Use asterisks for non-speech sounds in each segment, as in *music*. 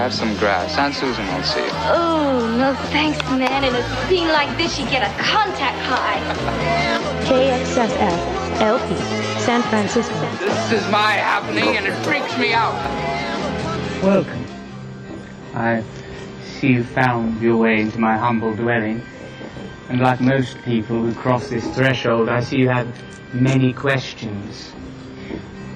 have some grass. Aunt Susan won't see you. Oh, no thanks, man. In a scene like this, you get a contact high. KXSF, LP, San Francisco. This is my happening, and it freaks me out. Welcome. I see you found your way into my humble dwelling. And like most people who cross this threshold, I see you have many questions.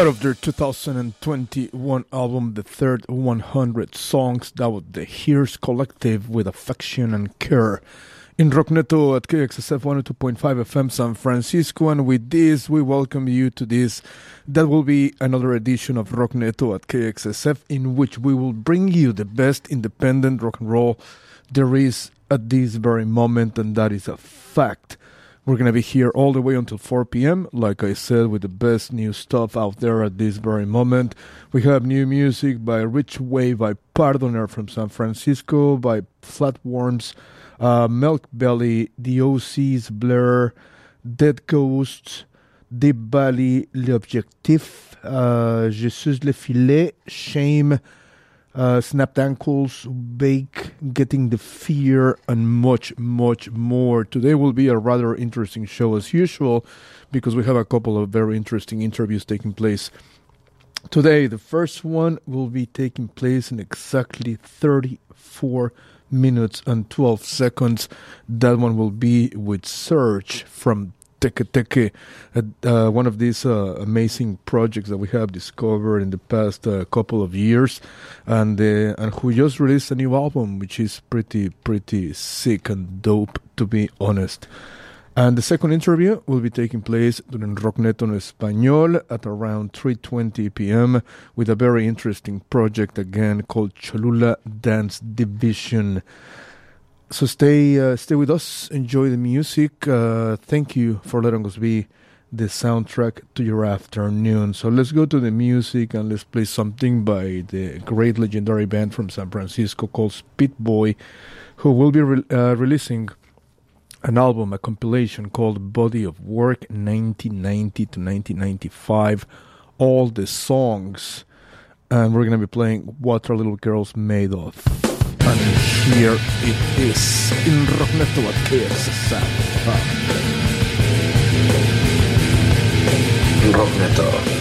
Out of their 2021 album, The Third 100 Songs, that was the Here's Collective with Affection and Care. In Rockneto at KXSF 102.5 FM San Francisco, and with this, we welcome you to this. That will be another edition of Rockneto at KXSF, in which we will bring you the best independent rock and roll there is at this very moment, and that is a fact. We're going to be here all the way until 4 p.m., like I said, with the best new stuff out there at this very moment. We have new music by Rich Way, by Pardoner from San Francisco, by Flatworms, uh, Milk Belly, The OC's Blur, Dead Ghosts, Deap Vally, L'Objectif, uh, Jesus Le Filet, Shame, uh, snapped ankles, bake, getting the fear, and much, much more. Today will be a rather interesting show as usual because we have a couple of very interesting interviews taking place today. The first one will be taking place in exactly 34 minutes and 12 seconds. That one will be with Serge from Teke Teke, uh, one of these uh, amazing projects that we have discovered in the past uh, couple of years, and uh, and who just released a new album, which is pretty pretty sick and dope, to be honest. And the second interview will be taking place during Rocknet en Español at around 3:20 p.m. with a very interesting project again called Cholula Dance Division. So stay uh, stay with us. Enjoy the music. Uh, thank you for letting us be the soundtrack to your afternoon. So let's go to the music and let's play something by the great legendary band from San Francisco called Spitboy, who will be re- uh, releasing an album, a compilation called Body of Work 1990 to 1995. All the songs, and we're gonna be playing What Are Little Girls Made Of. And here it is in Rockneto at. Rockneto. out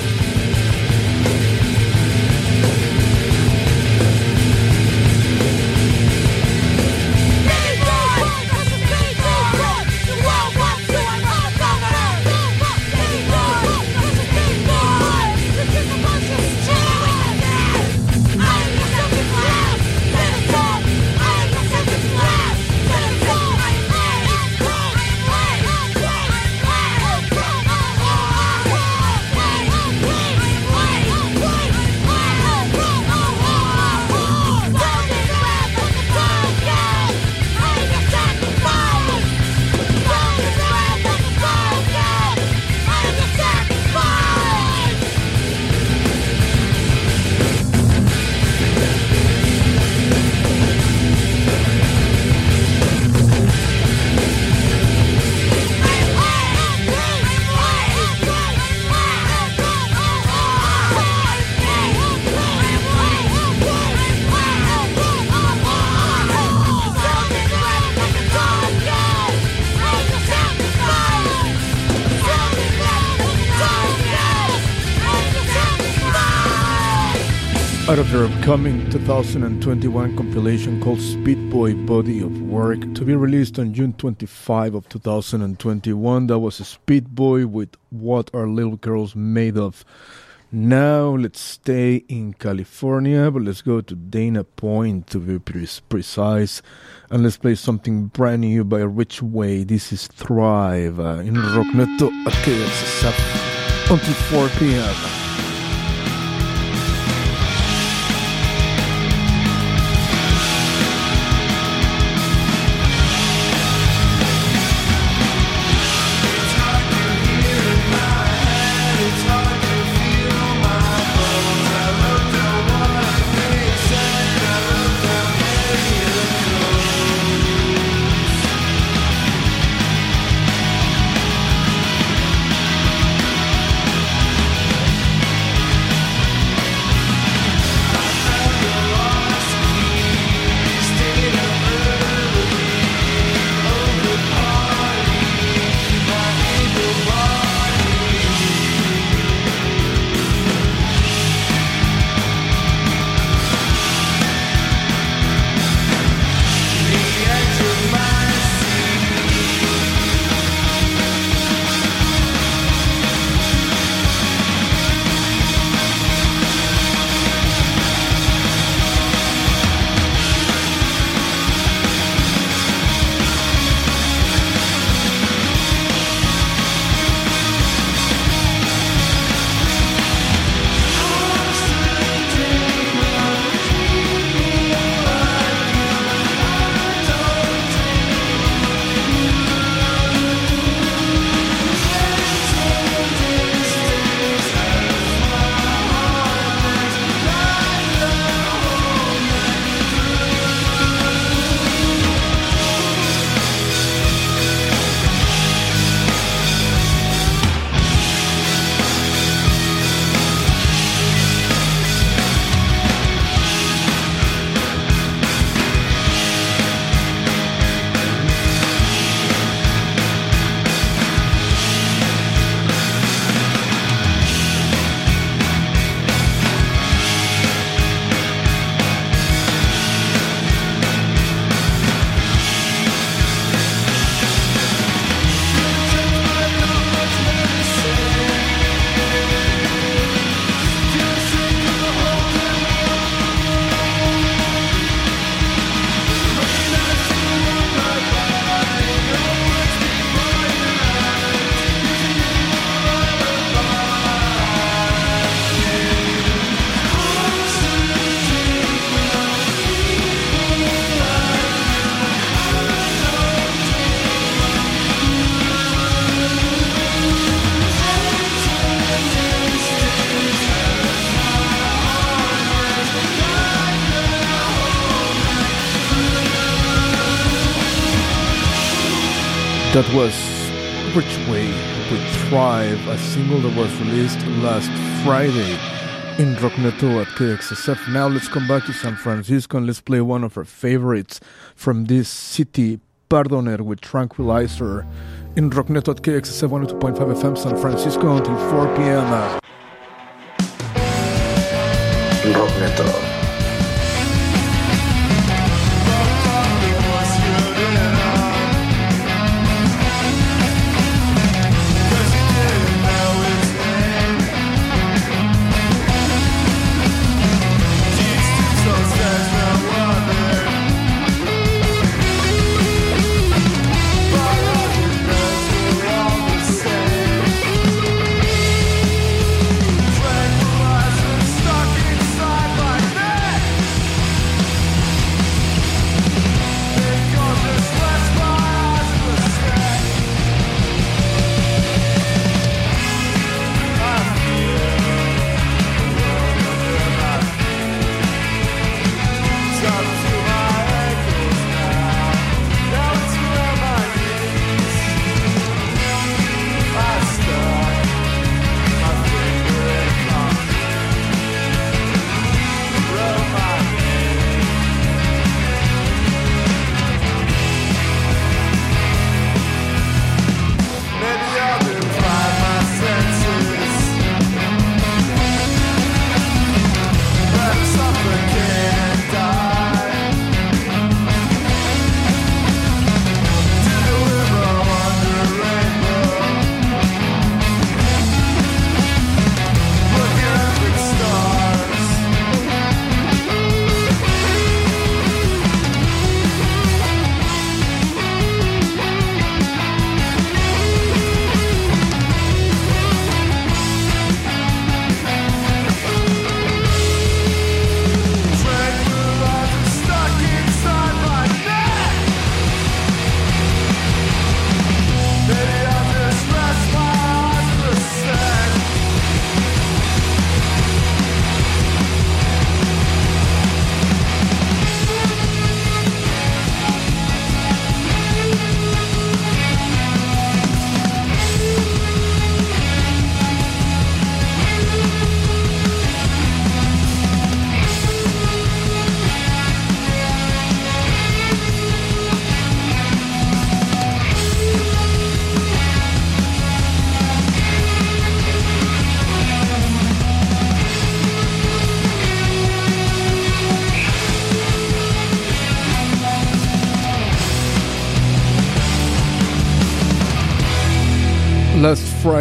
upcoming 2021 compilation called Spitboy Body of Work to be released on June 25 of 2021. That was a Spitboy with What Are Little Girls Made Of. Now let's stay in California, but let's go to Dana Point to be pre- precise, and let's play something brand new by Rich Way. This is Thrive uh, in Rockneto at KXSF until 4 p.m. single that was released last Friday in Rockneto at KXSF. Now let's come back to San Francisco and let's play one of our favorites from this city, Pardoner with Tranquilizer in Rockneto at KXSF 102.5 FM San Francisco until 4 p.m. Rockneto.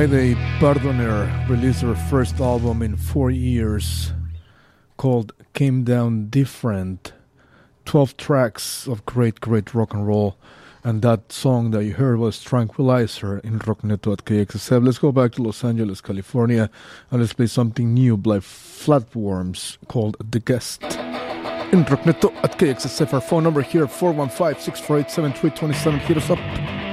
Friday, Pardoner released their first album in four years called Came Down Different. 12 tracks of great, great rock and roll. And that song that you heard was Tranquilizer in Rockneto at KXSF. Let's go back to Los Angeles, California, and let's play something new by Flatworms called The Guest. In Rockneto at KXSF, our phone number here 415 648 7327. Hit us up.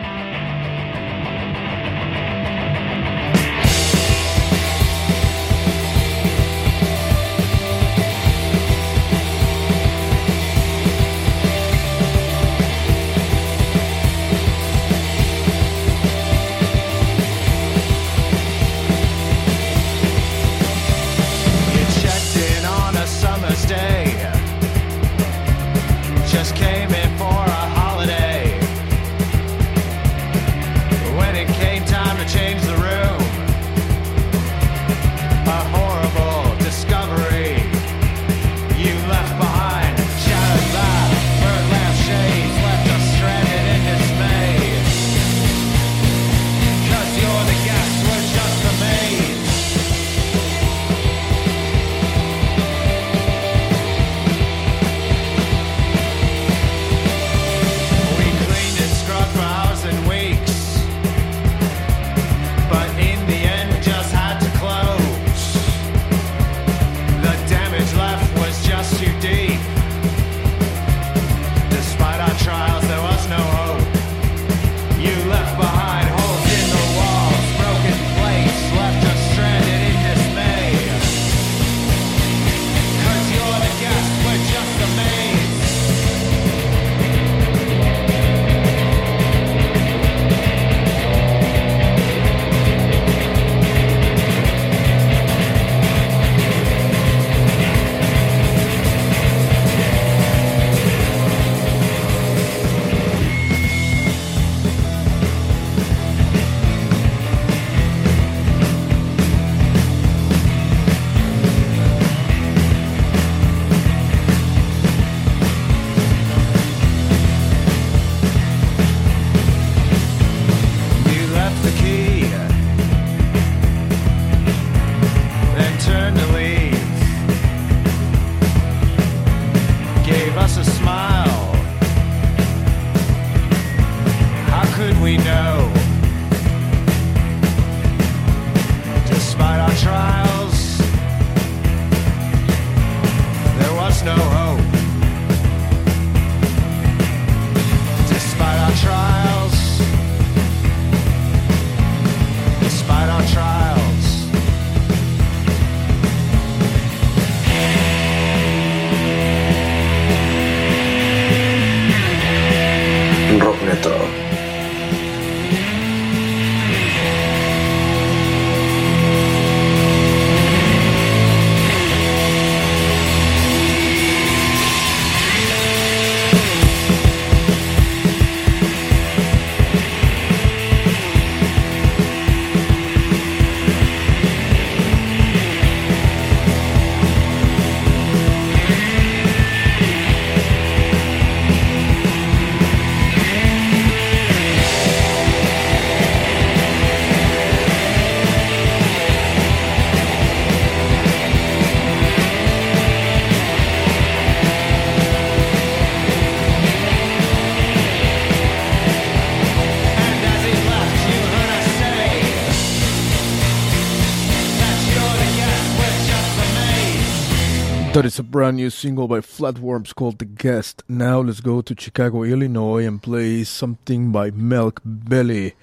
That is a brand new single by Flatworms called The Guest. Now let's go to Chicago, Illinois and play something by Milk Belly.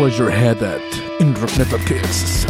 Where's your head at? In Rockneto Kids.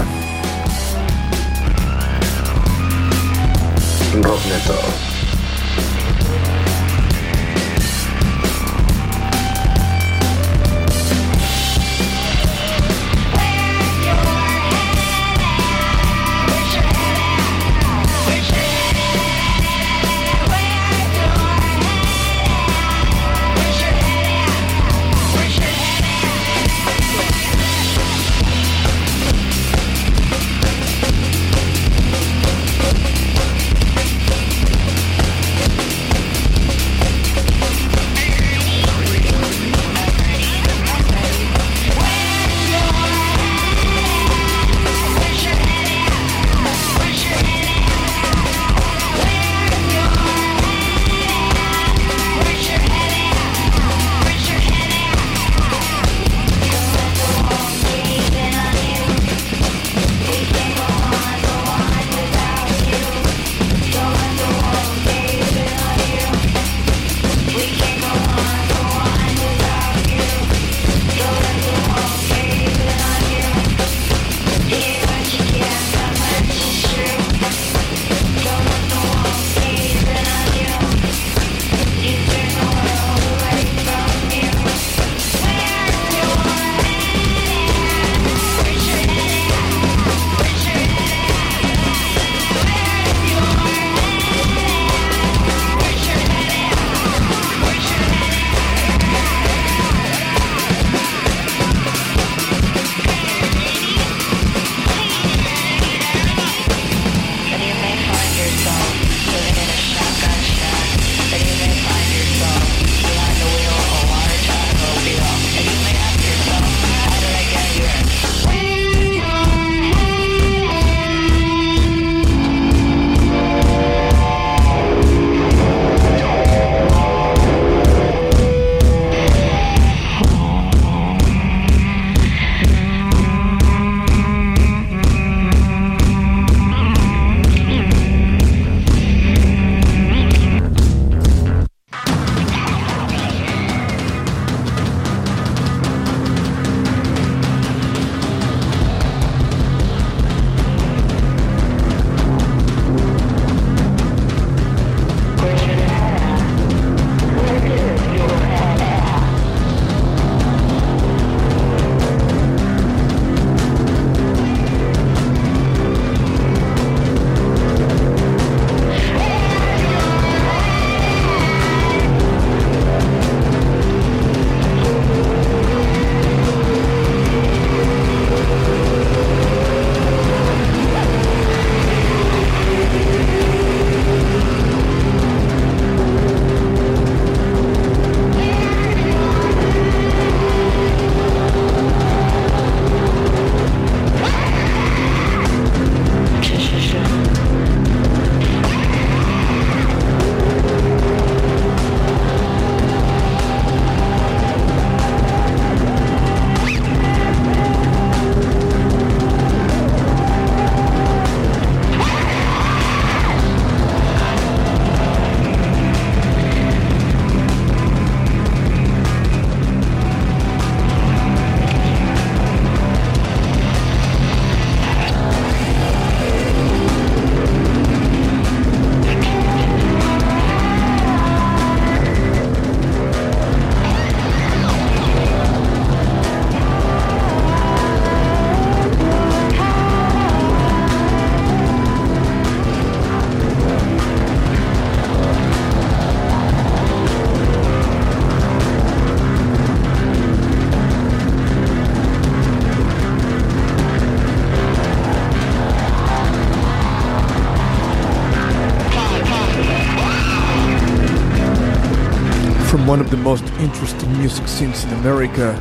one of the most interesting music scenes in America,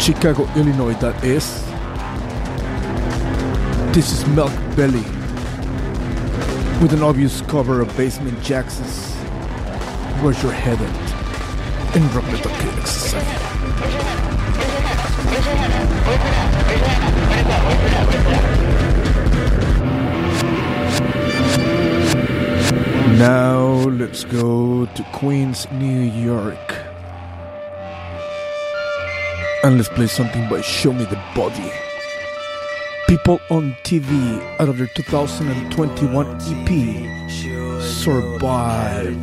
Chicago, Illinois, that is. This is Milk Belly with an obvious cover of Basement Jaxx's Where's Your Head At in Rock Metal Exercise. Now let's go to Queens, New York. And let's play something by Show Me the Body. People on TV out of their 2021 EP Survive.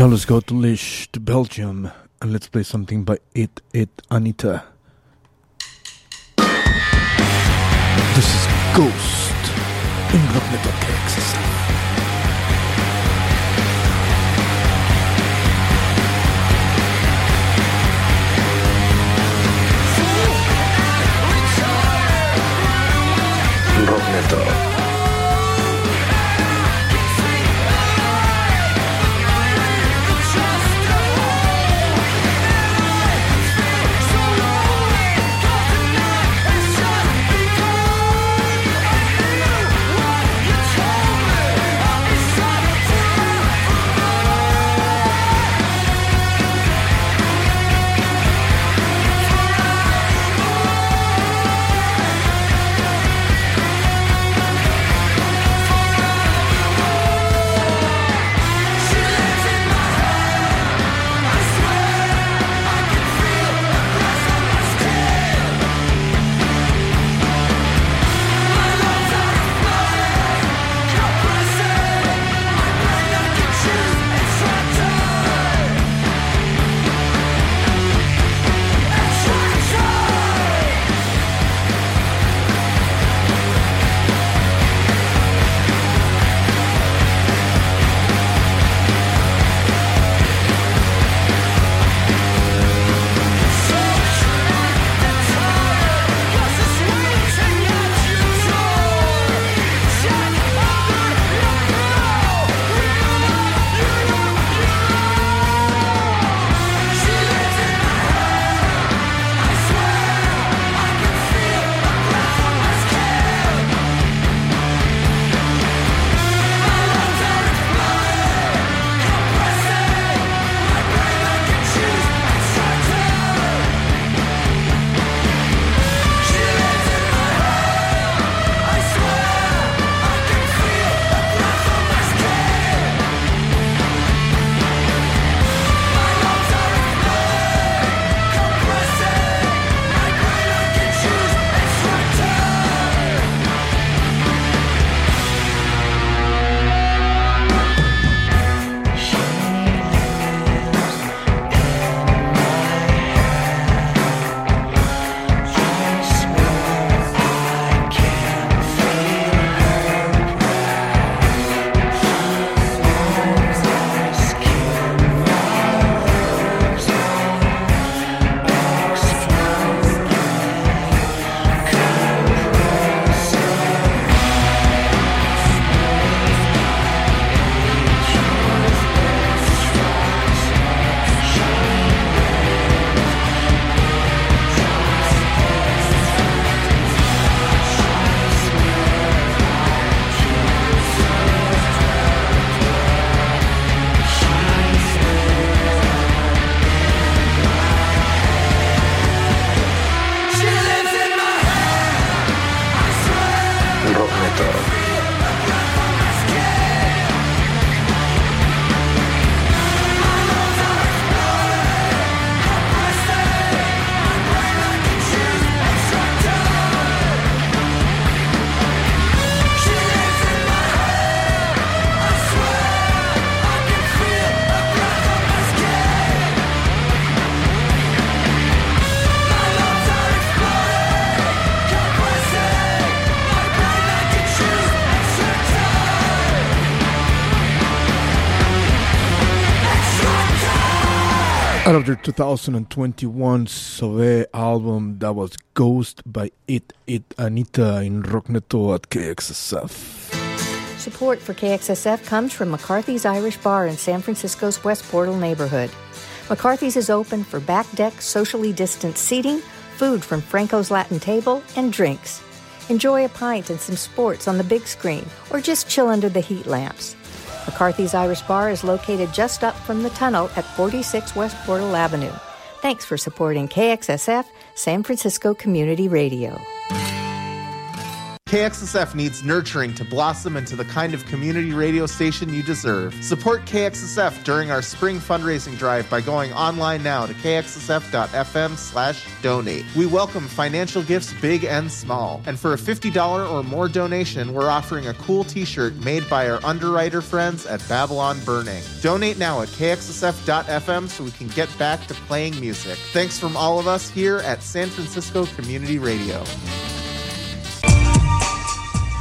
Now let's go to Liège, to Belgium, and let's play something by It It Anita. This is Ghost in Rock Metal Exercise. Out of their 2021 Sauvé album, that was Ghost by It It Anita in Rockneto at KXSF. Support for KXSF comes from McCarthy's Irish Bar in San Francisco's West Portal neighborhood. McCarthy's is open for back deck, socially distanced seating, food from Franco's Latin Table, and drinks. Enjoy a pint and some sports on the big screen, or just chill under the heat lamps. McCarthy's Irish Bar is located just up from the tunnel at 46 West Portal Avenue. Thanks for supporting KXSF, San Francisco Community Radio. KXSF needs nurturing to blossom into the kind of community radio station you deserve. Support KXSF during our spring fundraising drive by going online now to kxsf.fm slash donate. We welcome financial gifts big and small. And for a $50 or more donation, we're offering a cool t-shirt made by our underwriter friends at Babylon Burning. Donate now at kxsf.fm so we can get back to playing music. Thanks from all of us here at San Francisco Community Radio.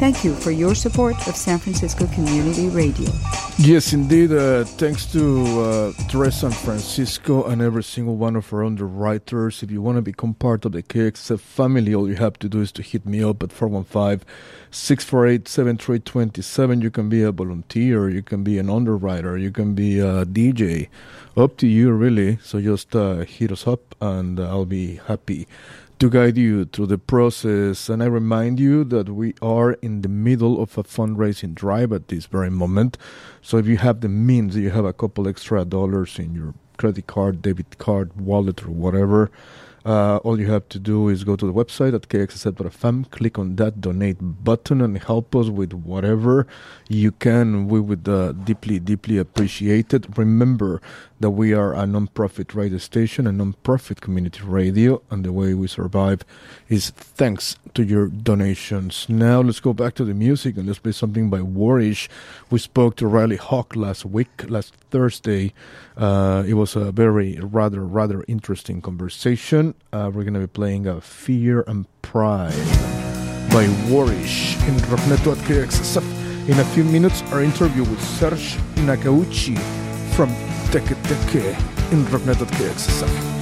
Thank you for your support of San Francisco Community Radio. Yes, indeed. Uh, thanks to uh, Dress San Francisco and every single one of our underwriters. If you want to become part of the KXSF family, all you have to do is to hit me up at 415 648 7327. You can be a volunteer, you can be an underwriter, you can be a DJ. Up to you, really. So just uh, hit us up and I'll be happy to guide you through the process. And I remind you that we are in the middle of a fundraising drive at this very moment. So if you have the means, you have a couple extra dollars in your credit card, debit card, wallet, or whatever. Uh, all you have to do is go to the website at kxsf.fm, click on that donate button, and help us with whatever you can. We would uh, deeply, deeply appreciate it. Remember that we are a non-profit radio station, a non-profit community radio, and the way we survive is thanks to your donations. Now let's go back to the music and let's play something by Warish. We spoke to Riley Hawk last week, last Thursday. Uh, it was a very rather rather interesting conversation. Uh, we're going to be playing uh, "Fear and Pride" by Warish in Rockneto at KXSF. In a few minutes, our interview with Serge Nakauchi from Teke Teke in Rockneto at KXSF. Fear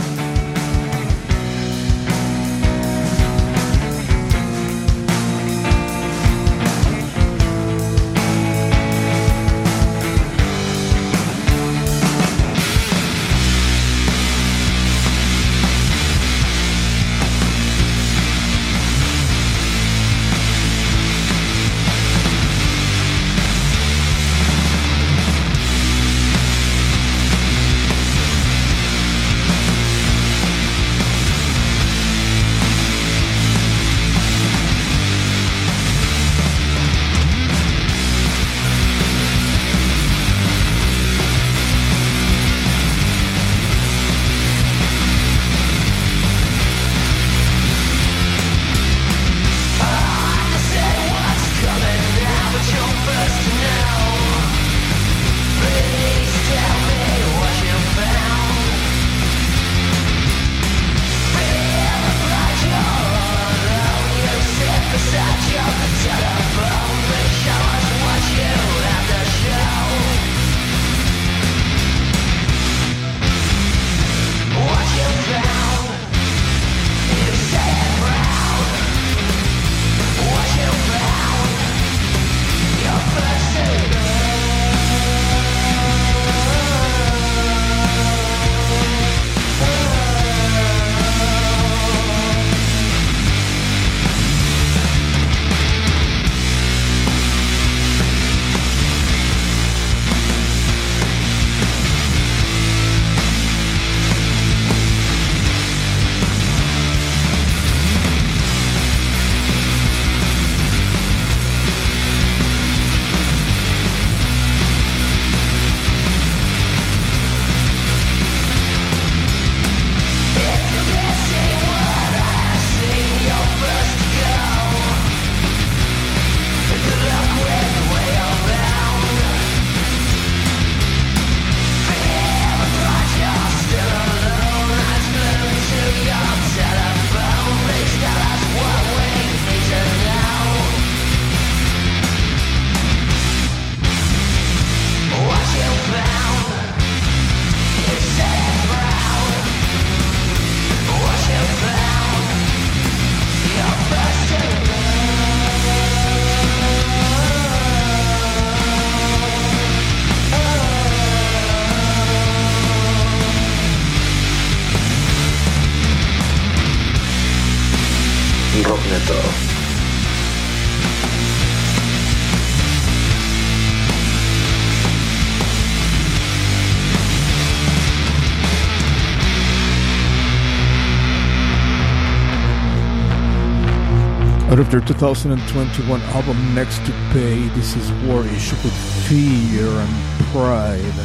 of their 2021 album Next to Pay, this is Warish with Fear and Pride.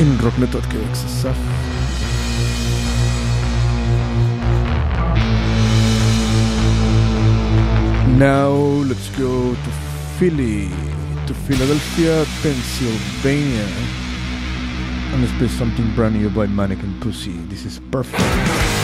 In KXSF. Now let's go to Philly, to Philadelphia, Pennsylvania. And let's play something brand new by Mannequin Pussy. This is perfect.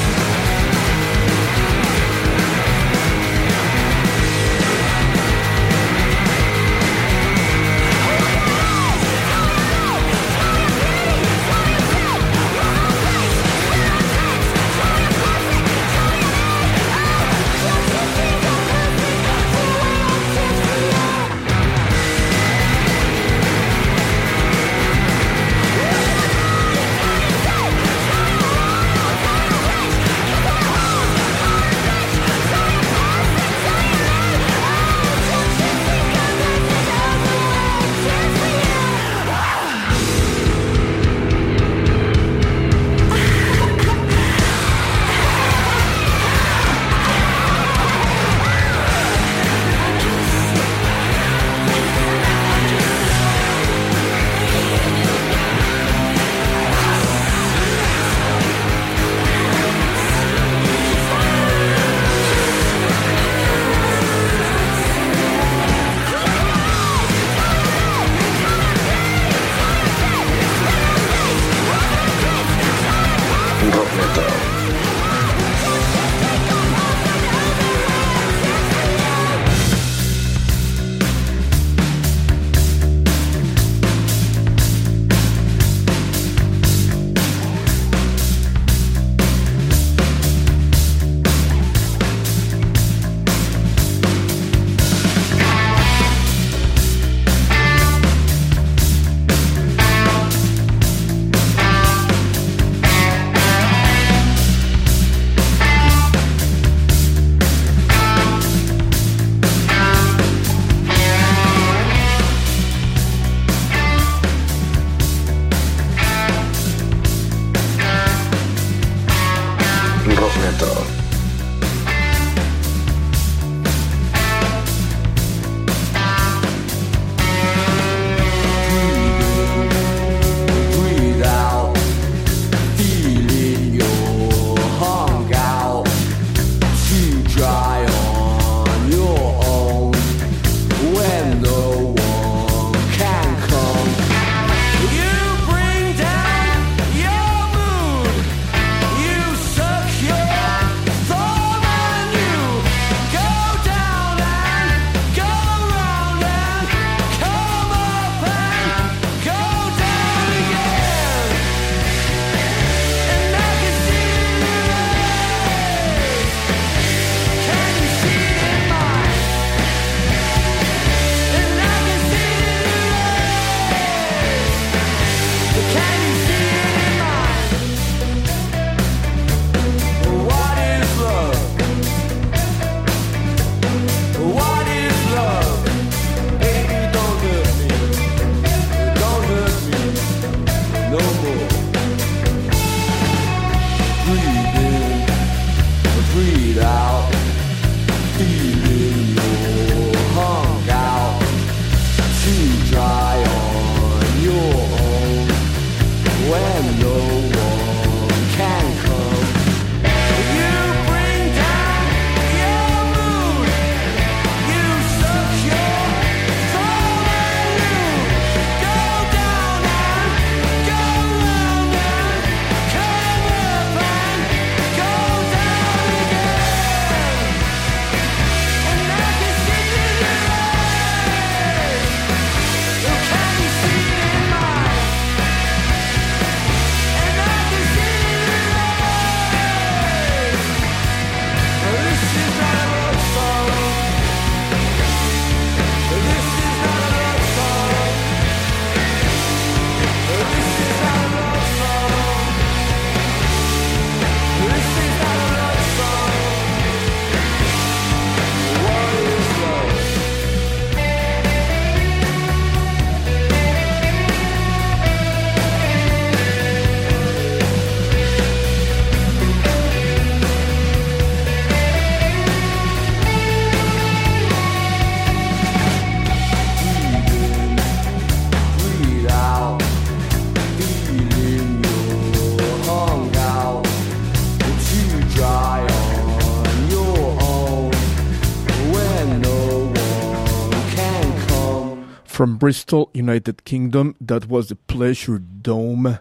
From Bristol, United Kingdom. That was the Pleasure Dome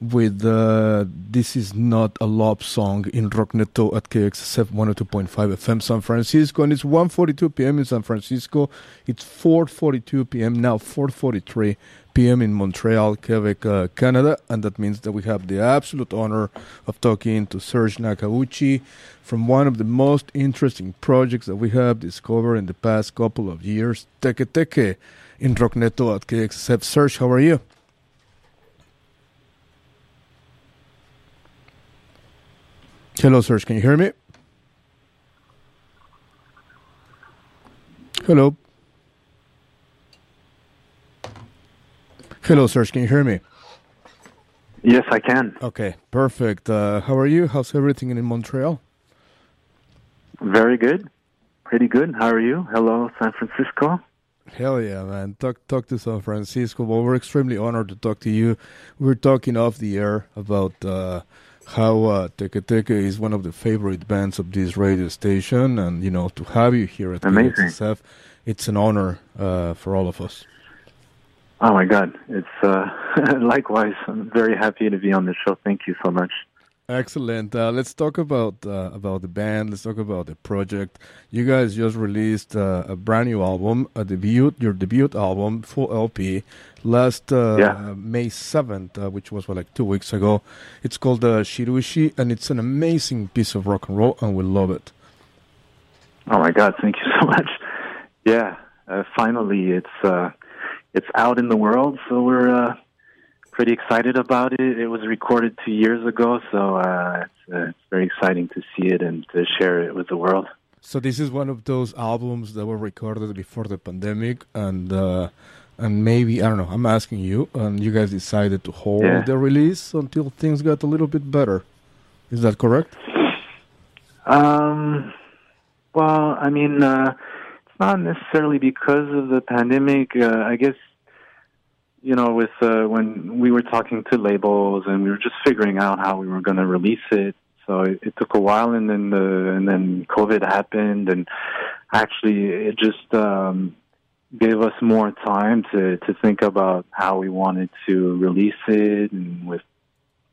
with uh, This Is Not a Love Song in Rockneto at KXSF 102.5 FM San Francisco. And it's 1.42 p.m. in San Francisco. It's 4.42 p.m. now, 4.43 p.m. in Montreal, Quebec, uh, Canada. And that means that we have the absolute honor of talking to Serge Nakauchi from one of the most interesting projects that we have discovered in the past couple of years, Teke Teke in KXSF. Serge, how are you? Hello, Serge. Can you hear me? Hello. Hello, Serge. Can you hear me? Yes, I can. Okay, perfect. Uh, how are you? How's everything in Montreal? Very good. Pretty good. How are you? Hello, San Francisco. Hell yeah, man! Talk talk to San Francisco. Well, we're extremely honored to talk to you. We were talking off the air about uh, how uh, Teke Teke is one of the favorite bands of this radio station, and you know to have you here at. KXSF, it's an honor uh, for all of us. Oh my God, it's uh, *laughs* likewise. I'm very happy to be on the show. Thank you so much. Excellent. Uh, let's talk about uh, about the band. Let's talk about the project. You guys just released uh, a brand new album, a debut, your debut album, full LP, last uh, Yeah. May seventh, uh, which was what, like two weeks ago. It's called uh, Shirushi, and it's an amazing piece of rock and roll, and we love it. Oh my God, thank you *laughs* so much. Yeah, uh, finally, it's uh, it's out in the world, so we're uh, pretty excited about it. It was recorded two years ago, so uh, it's, uh, it's very exciting to see it and to share it with the world. So this is one of those albums that were recorded before the pandemic, and uh, and maybe I don't know. I'm asking you, and you guys decided to hold Yeah. the release until things got a little bit better. Is that correct? Um, well, I mean, uh, it's not necessarily because of the pandemic. Uh, I guess, you know, with uh, when we were talking to labels and we were just figuring out how we were going to release it. So it, it took a while, and then the and then COVID happened, and actually it just um, gave us more time to to think about how we wanted to release it and with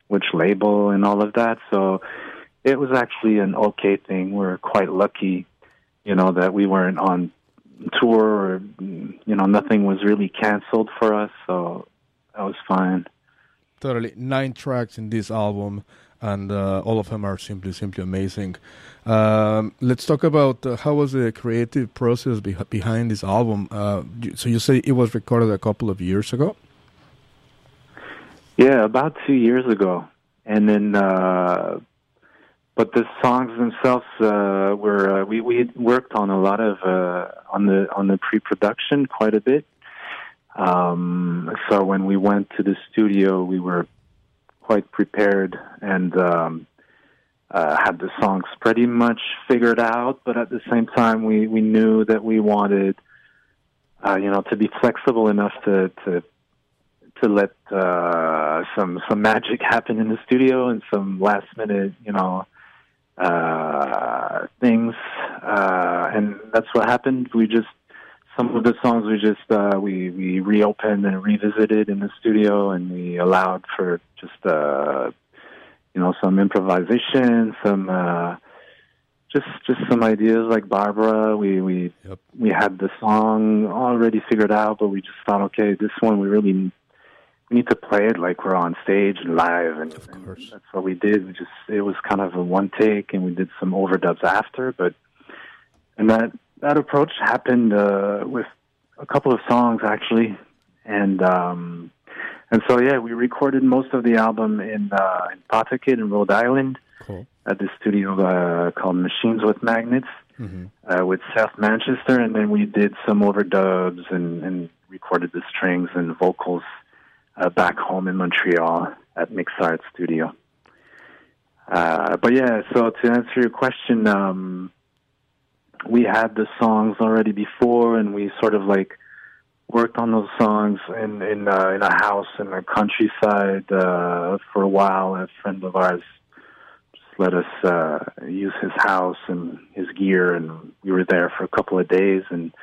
which label and all of that. So it was actually an okay thing. We're quite lucky, you know, that we weren't on tour or, you know, nothing was really canceled for us. So that was fine. Totally. Nine tracks in this album, and uh, all of them are simply, simply amazing. Um, let's talk about uh, how was the creative process beh behind this album. Uh, so you say it was recorded a couple of years ago. Yeah, about two years ago. And then, uh, but the songs themselves uh, were uh, we we worked on a lot of uh, on the on the pre-production quite a bit. Um, so when we went to the studio, we were quite prepared and um, uh, had the songs pretty much figured out. But at the same time, we we knew that we wanted, uh, you know, to be flexible enough to to to let uh, some some magic *laughs* happen in the studio and some last minute, you know, uh, things. Uh, and that's what happened. We just some of the songs we just uh, we we reopened and revisited in the studio, and we allowed for just uh, you know some improvisation, some. Uh, just just some ideas like Barbara. We we we had the song already figured out, but we just thought, okay, this one we really we need to play it like we're on stage and live, and, and that's what we did. We just it was kind of a one take, and we did some overdubs after, but and that that approach happened uh, with a couple of songs actually, and um, and so yeah, we recorded most of the album in uh, in Pawtucket in Rhode Island at the studio uh, called Machines with Magnets uh, with Seth Manchester, and then we did some overdubs and, and recorded the strings and vocals uh, back home in Montreal at Mixart Studio. Uh, but yeah, so to answer your question, um, we had the songs already before, and we sort of like worked on those songs in in uh, in a house in the countryside uh, for a while. A friend of ours just let us uh, use his house and his gear, and we were there for a couple of days and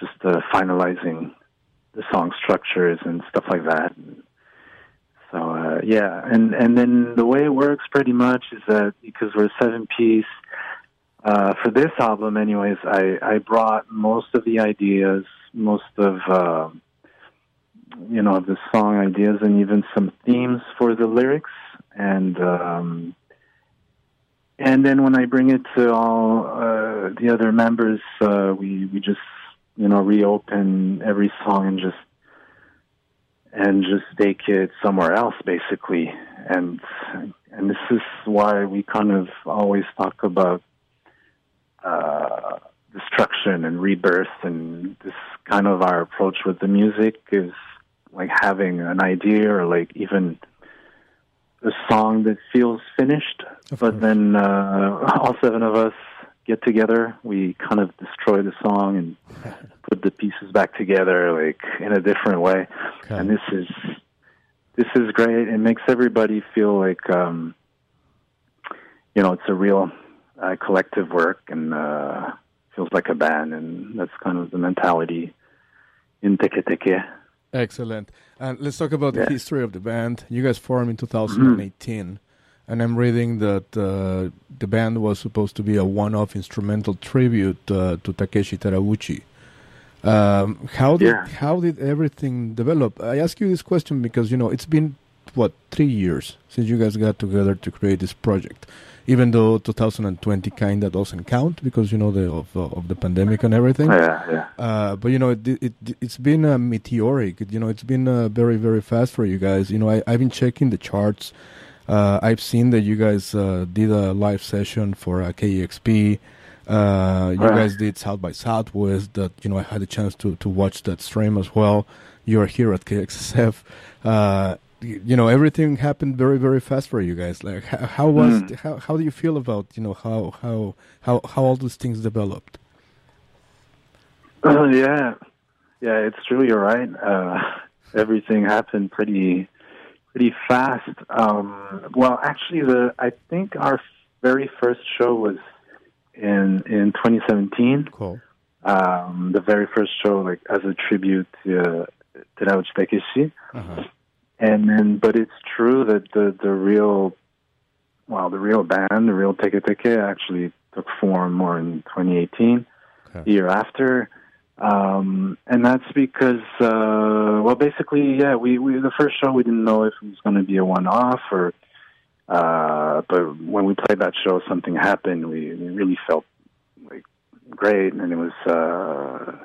just uh, finalizing the song structures and stuff like that. So uh, yeah, and and then the way it works pretty much is that because we're a seven piece. Uh, for this album, anyways, I, I brought most of the ideas, most of uh, you know the song ideas, and even some themes for the lyrics, and um, and then when I bring it to all uh, the other members, uh, we we just you know reopen every song and just and just take it somewhere else, basically. And and this is why we kind of always talk about uh, destruction and rebirth, and this kind of our approach with the music is like having an idea or like even a song that feels finished, but then uh, *laughs* all seven of us get together. We kind of destroy the song and *laughs* put the pieces back together, like in a different way. And this is this is great. It makes everybody feel like um, you know it's a real uh, collective work and uh, feels like a band, and that's kind of the mentality in Teke Teke. Excellent. And let's talk about Yeah. the history of the band. You guys formed in 2018, and I'm reading that uh, the band was supposed to be a one-off instrumental tribute uh, to Takeshi Terauchi. Um, how did Yeah. how did everything develop? I ask you this question because you know it's been what three years since you guys got together to create this project. Even though 2020 kind of doesn't count because you know the of, uh, of the pandemic and everything. Yeah, yeah. Uh, but you know, it, it it's been uh, meteoric. You know, it's been uh, very very fast for you guys. You know, I, I've been checking the charts. Uh, I've seen that you guys uh, did a live session for uh, KEXP. Uh, you Right. guys did South by Southwest. That you know, I had a chance to to watch that stream as well. You're here at KXSF. Uh, you know, everything happened very very fast for you guys. Like, how, how was Mm. how how do you feel about you know how how how how all these things developed? Uh, yeah, yeah, it's true. You're right. Uh, everything happened pretty, pretty fast. Um, well, actually, the I think our very first show was in in 2017. Cool. Um, the very first show, like as a tribute to uh, Terauchi Takeshi. Uh-huh. And then, but it's true that the the real, well, the real band, the real Teke Teke, actually took form more in 2018, the year after. Um, and that's because, uh, well, basically, yeah, we, we the first show we didn't know if it was going to be a one-off or, uh, but when we played that show, something happened. We, we really felt like great, and it was, uh,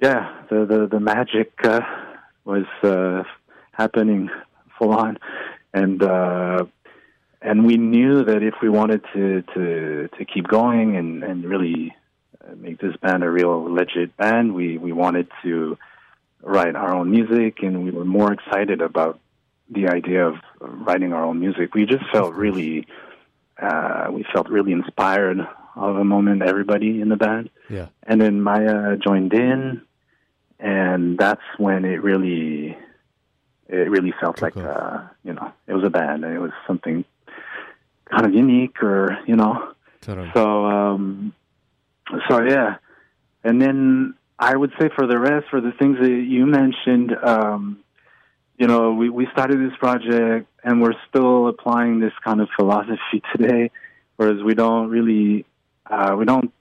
yeah, the the the magic uh, was uh, happening full on, and uh, and we knew that if we wanted to to to keep going and and really make this band a real legit band, we we wanted to write our own music, and we were more excited about the idea of writing our own music. We just felt really uh, we felt really inspired of a moment. Everybody in the band. Yeah. And then Maya joined in, and that's when it really, it really felt like, uh, you know, it was a band it was something kind of unique, or you know. Totally. So, um, so yeah, and then I would say for the rest, for the things that you mentioned, um, you know, we we started this project and we're still applying this kind of philosophy *laughs* today, whereas we don't really, uh, we don't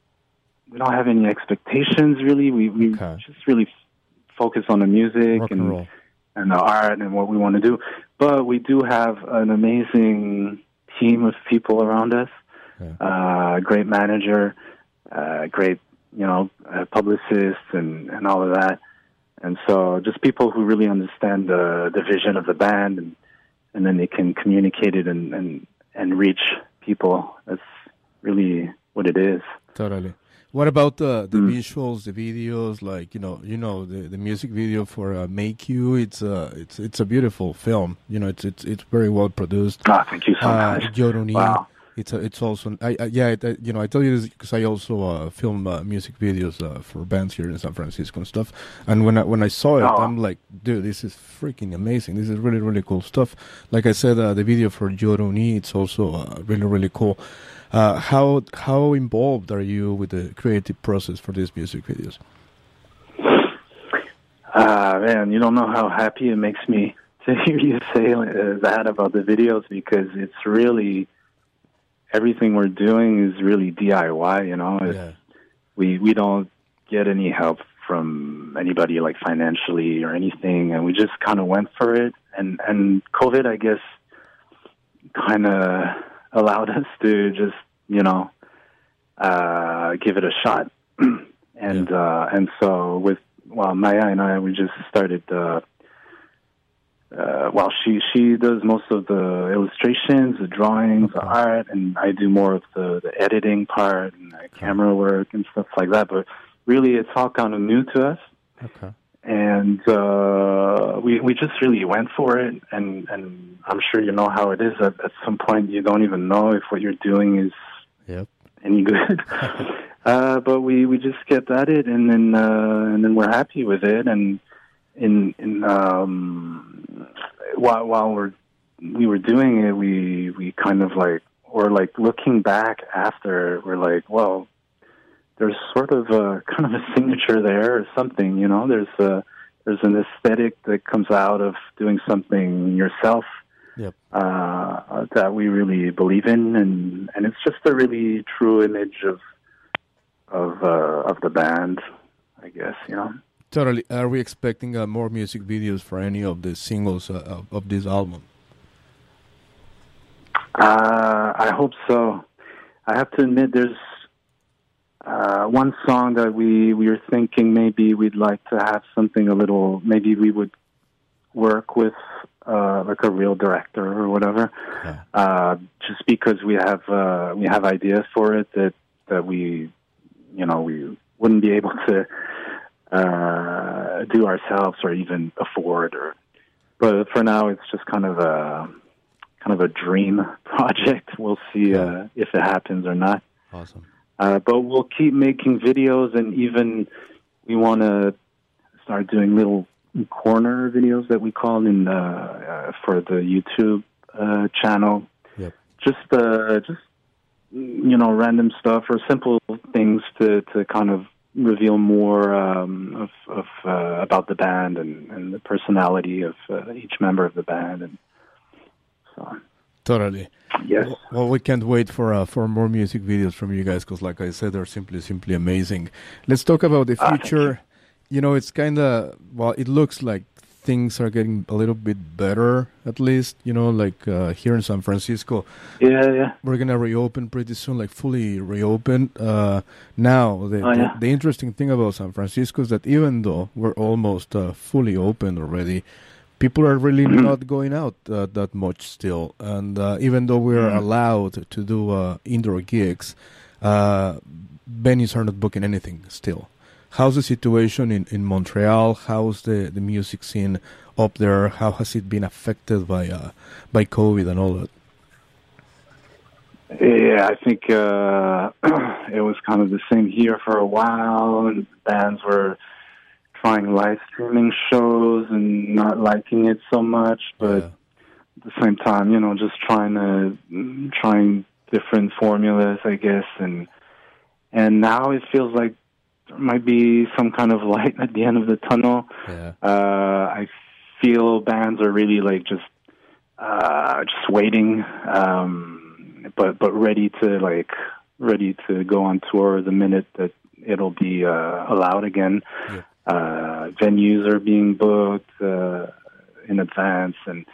we don't have any expectations really. We we just really f- focus on the music Rock and and roll. and the art and what we want to do. But we do have an amazing team of people around us. Uh, great manager, uh, great you know uh, publicists and and all of that. And so just people who really understand the the vision of the band and and then they can communicate it and and and reach people. That's really what it is. Totally. What about the the Mm. visuals, the videos? Like you know, you know the, the music video for uh, "Meikyu." It's a it's it's a beautiful film. You know, it's it's it's very well produced. Ah, thank you so uh, much. Wow. It's a, it's also I, I yeah it, uh, you know I tell you this because I also uh, film uh, music videos uh, for bands here in San Francisco and stuff. And when I when I saw it, Oh. I'm like, dude, this is freaking amazing. This is really really cool stuff. Like I said, uh, the video for Yoru Ni, it's also uh, really really cool. Uh, how how involved are you with the creative process for these music videos? Ah, man, you don't know how happy it makes me *laughs* to hear you say uh, that about the videos because it's really everything we're doing is really DIY. You know, It's- we we don't get any help from anybody like financially or anything, and we just kind of went for it. And and COVID, I guess, kind of allowed us to just you know uh, give it a shot. *clears throat* and uh, and so with well, Maya and I, we just started. Uh, uh, well, she she does most of the illustrations, the drawings, the art, and I do more of the, the editing part and the camera work and stuff like that. But really, it's all kind of new to us, Okay. and uh, we we just really went for it. And and I'm sure you know how it is. At, at some point, you don't even know if what you're doing is Yep. any good. *laughs* uh, but we we just kept at it, and then uh, and then we're happy with it. And in in um, while while we're we were doing it, we we kind of like or like looking back after, we're like, well, there's sort of a kind of a signature there or something, you know. There's a there's an aesthetic that comes out of doing something yourself Yep. uh, that we really believe in, and and it's just a really true image of of uh, of the band, I guess. You know. Totally. Are we expecting uh, more music videos for any of the singles uh, of, of this album? Uh, I hope so. I have to admit, there's uh, one song that we we were thinking maybe we'd like to have something a little. Maybe we would work with uh, like a real director or whatever. Uh, just because we have uh, we have ideas for it that that we you know we wouldn't be able to uh, do ourselves or even afford or. But for now, it's just kind of a kind of a dream *laughs* project. We'll see uh, if it happens or not. Awesome. Uh, but we'll keep making videos, and even we want to start doing little corner videos that we call in uh, uh, for the YouTube uh, channel. Yep. Just uh, just you know random stuff or simple things to to kind of reveal more um, of of uh, about the band and, and the personality of uh, each member of the band and so Totally. Yes. Well, we can't wait for uh, for more music videos from you guys because, like I said, they're simply simply amazing. Let's talk about the Ah, thank future. you know, it's kind of well, it looks like things are getting a little bit better, at least. You know, like uh, here in San Francisco. Yeah, yeah. We're gonna reopen pretty soon, like fully reopen. Uh, now, the, Oh, yeah. the the interesting thing about San Francisco is that even though we're almost uh, fully open already, people are really Mm-hmm. not going out uh, that much still. And uh, even though we're Mhm. allowed to do uh, indoor gigs, uh, venues are not booking anything still. How's the situation in, in Montreal? How's the, the music scene up there? How has it been affected by uh, by COVID and all that? Yeah, I think uh, *clears throat* it was kind of the same here for a while, and bands were trying live streaming shows and not liking it so much, but at the same time, you know, just trying to trying different formulas, I guess, and and now it feels like might be some kind of *laughs* light at the end of the tunnel. Yeah. Uh, I feel bands are really like just uh, just waiting, um, but but ready to like ready to go on tour the minute that it'll be uh, allowed again. Uh, venues are being booked uh, in advance, and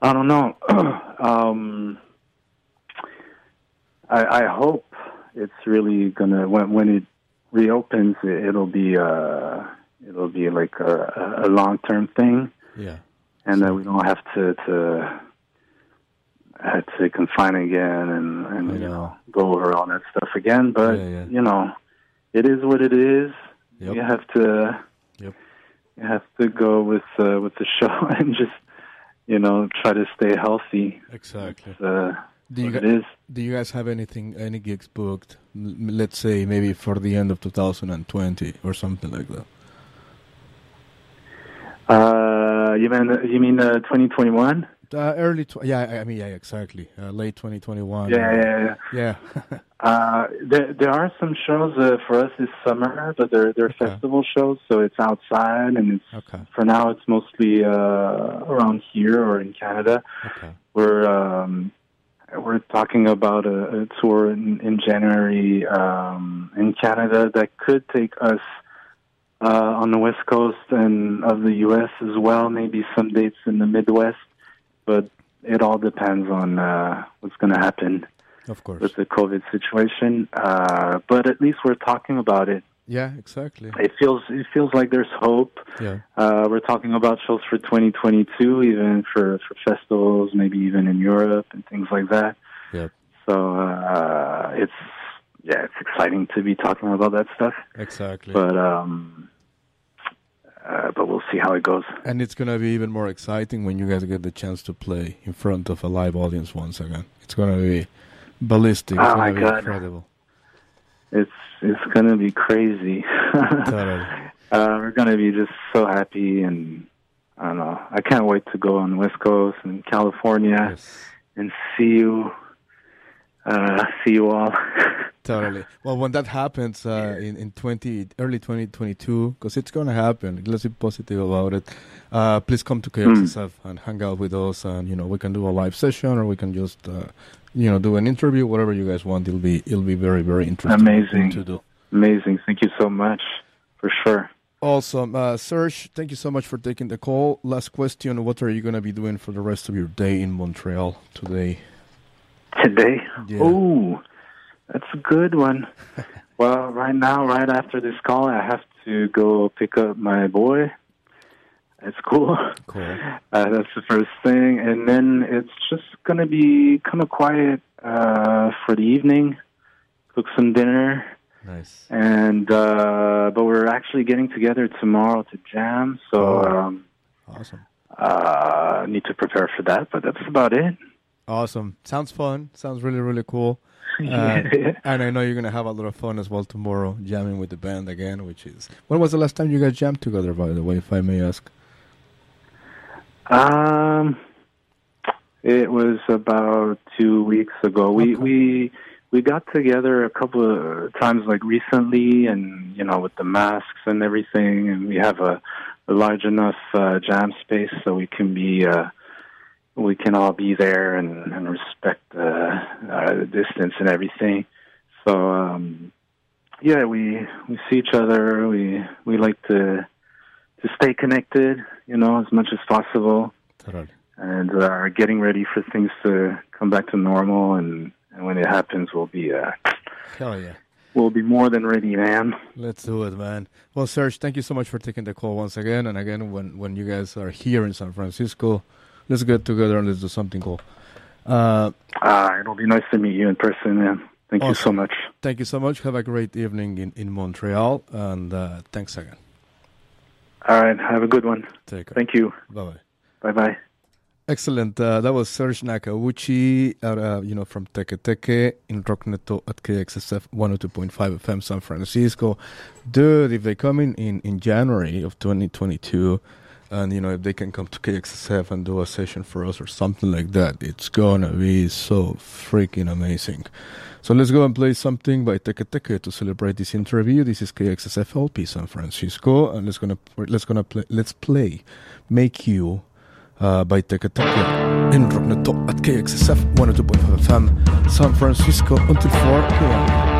I don't know. *clears throat* um, I, I hope it's really gonna when when it reopens, it, it'll be uh, it'll be like a, a long term thing Yeah. and then we don't have to to have to confine again and and you know go over all that stuff again. But Yeah, yeah. you know, it is what it is. Yep. You have to Yep. you have to go with uh, with the *laughs* show and just you know try to stay healthy. Exactly. Uh, Do you, what it is. do you guys have anything, any gigs booked? Let's say maybe for the end of 2020 or something like that. Uh, you mean you mean uh, 2021? Uh, early, tw- yeah, I- mean, yeah, exactly. Uh, late 2021. Yeah, yeah, yeah. *laughs* Uh, there there are some shows uh, for us this summer, but they're they're festival shows, so it's outside, and it's okay. for now it's mostly uh, around here or in Canada. Okay. We're um, we're talking about a, a tour in, in January um, in Canada that could take us uh, on the west coast and of the U.S. as well. Maybe some dates in the Midwest, but it all depends on uh, what's going to happen Of course. with the COVID situation. Uh, but at least we're talking about it. Yeah, exactly. It feels it feels like there's hope. Yeah. Uh, we're talking about shows for 2022, even for for festivals, maybe even in Europe and things like that. Yeah. So uh, it's yeah, it's exciting to be talking about that stuff. Exactly. But um, uh, but we'll see how it goes. And it's gonna be even more exciting when you guys get the chance to play in front of a live audience once again. It's gonna be ballistic. It's Oh, gonna my be God. incredible. It's it's gonna be crazy. Totally. *laughs* uh, we're gonna be just so happy, and I don't know. I can't wait to go on the West Coast and California and see you. Uh, see you all. *laughs* Totally. Well, when that happens uh, in in twenty early twenty twenty two, because it's gonna happen. Let's be positive about it. Uh, please come to KXSF and hang out with us, and you know we can do a live session, or we can just uh, you know do an interview, whatever you guys want. It'll be it'll be very very interesting Amazing. to do. Amazing. Thank you so much, for sure. Awesome, uh, Serge. Thank you so much for taking the call. Last question: What are you gonna be doing for the rest of your day in Montreal today? Today? Yeah. Oh, that's a good one. *laughs* well, right now, right after this call, I have to go pick up my boy at school. Cool. *laughs* Uh, that's the first thing, and then it's just gonna be kind of quiet uh, for the evening. Cook some dinner, Nice. and uh, but we're actually getting together tomorrow to jam. So um, Awesome. uh, need to prepare for that. But that's about it. Awesome. Sounds fun. Sounds really, really cool. *laughs* Uh, and I know you're going to have a lot of fun as well tomorrow, jamming with the band again, which is. When was the last time you guys jammed together, by the way, if I may ask? Um, it was about two weeks ago. We we we got together a couple of times, like recently, and you know, with the masks and everything, and we have a, a large enough uh, jam space so we can be uh, we can all be there and, and respect uh, uh, the distance and everything. So um, yeah, we we see each other. We we like to to stay connected, you know, as much as possible Totally. and uh, are getting ready for things to come back to normal. And, and when it happens, we'll be uh, Hell yeah. we'll be more than ready, man. Let's do it, man. Well, Serge, thank you so much for taking the call once again. And again, when, when you guys are here in San Francisco, let's get together and let's do something cool. Uh, Uh, it'll be nice to meet you in person, man. Thank you so much. thank you so much. Have a great evening in, in Montreal. And uh, thanks again. All right, have a good one. Take care. Thank you. Bye bye. Bye bye. Excellent. Uh, that was Serge Nakauchi, uh, you know, from Teke Teke in Rockneto at KXSF 102.5 FM San Francisco. Dude, if they come in, in in January of 2022, and you know, if they can come to KXSF and do a session for us or something like that, it's gonna be so freaking amazing. So let's go and play something by Teke Teke to celebrate this interview. This is KXSF LP San Francisco, and let's gonna let's gonna play let's play "Meikyu." uh, by Teke Teke in Rockneto at KXSF 102.5 FM San Francisco until 4 p.m.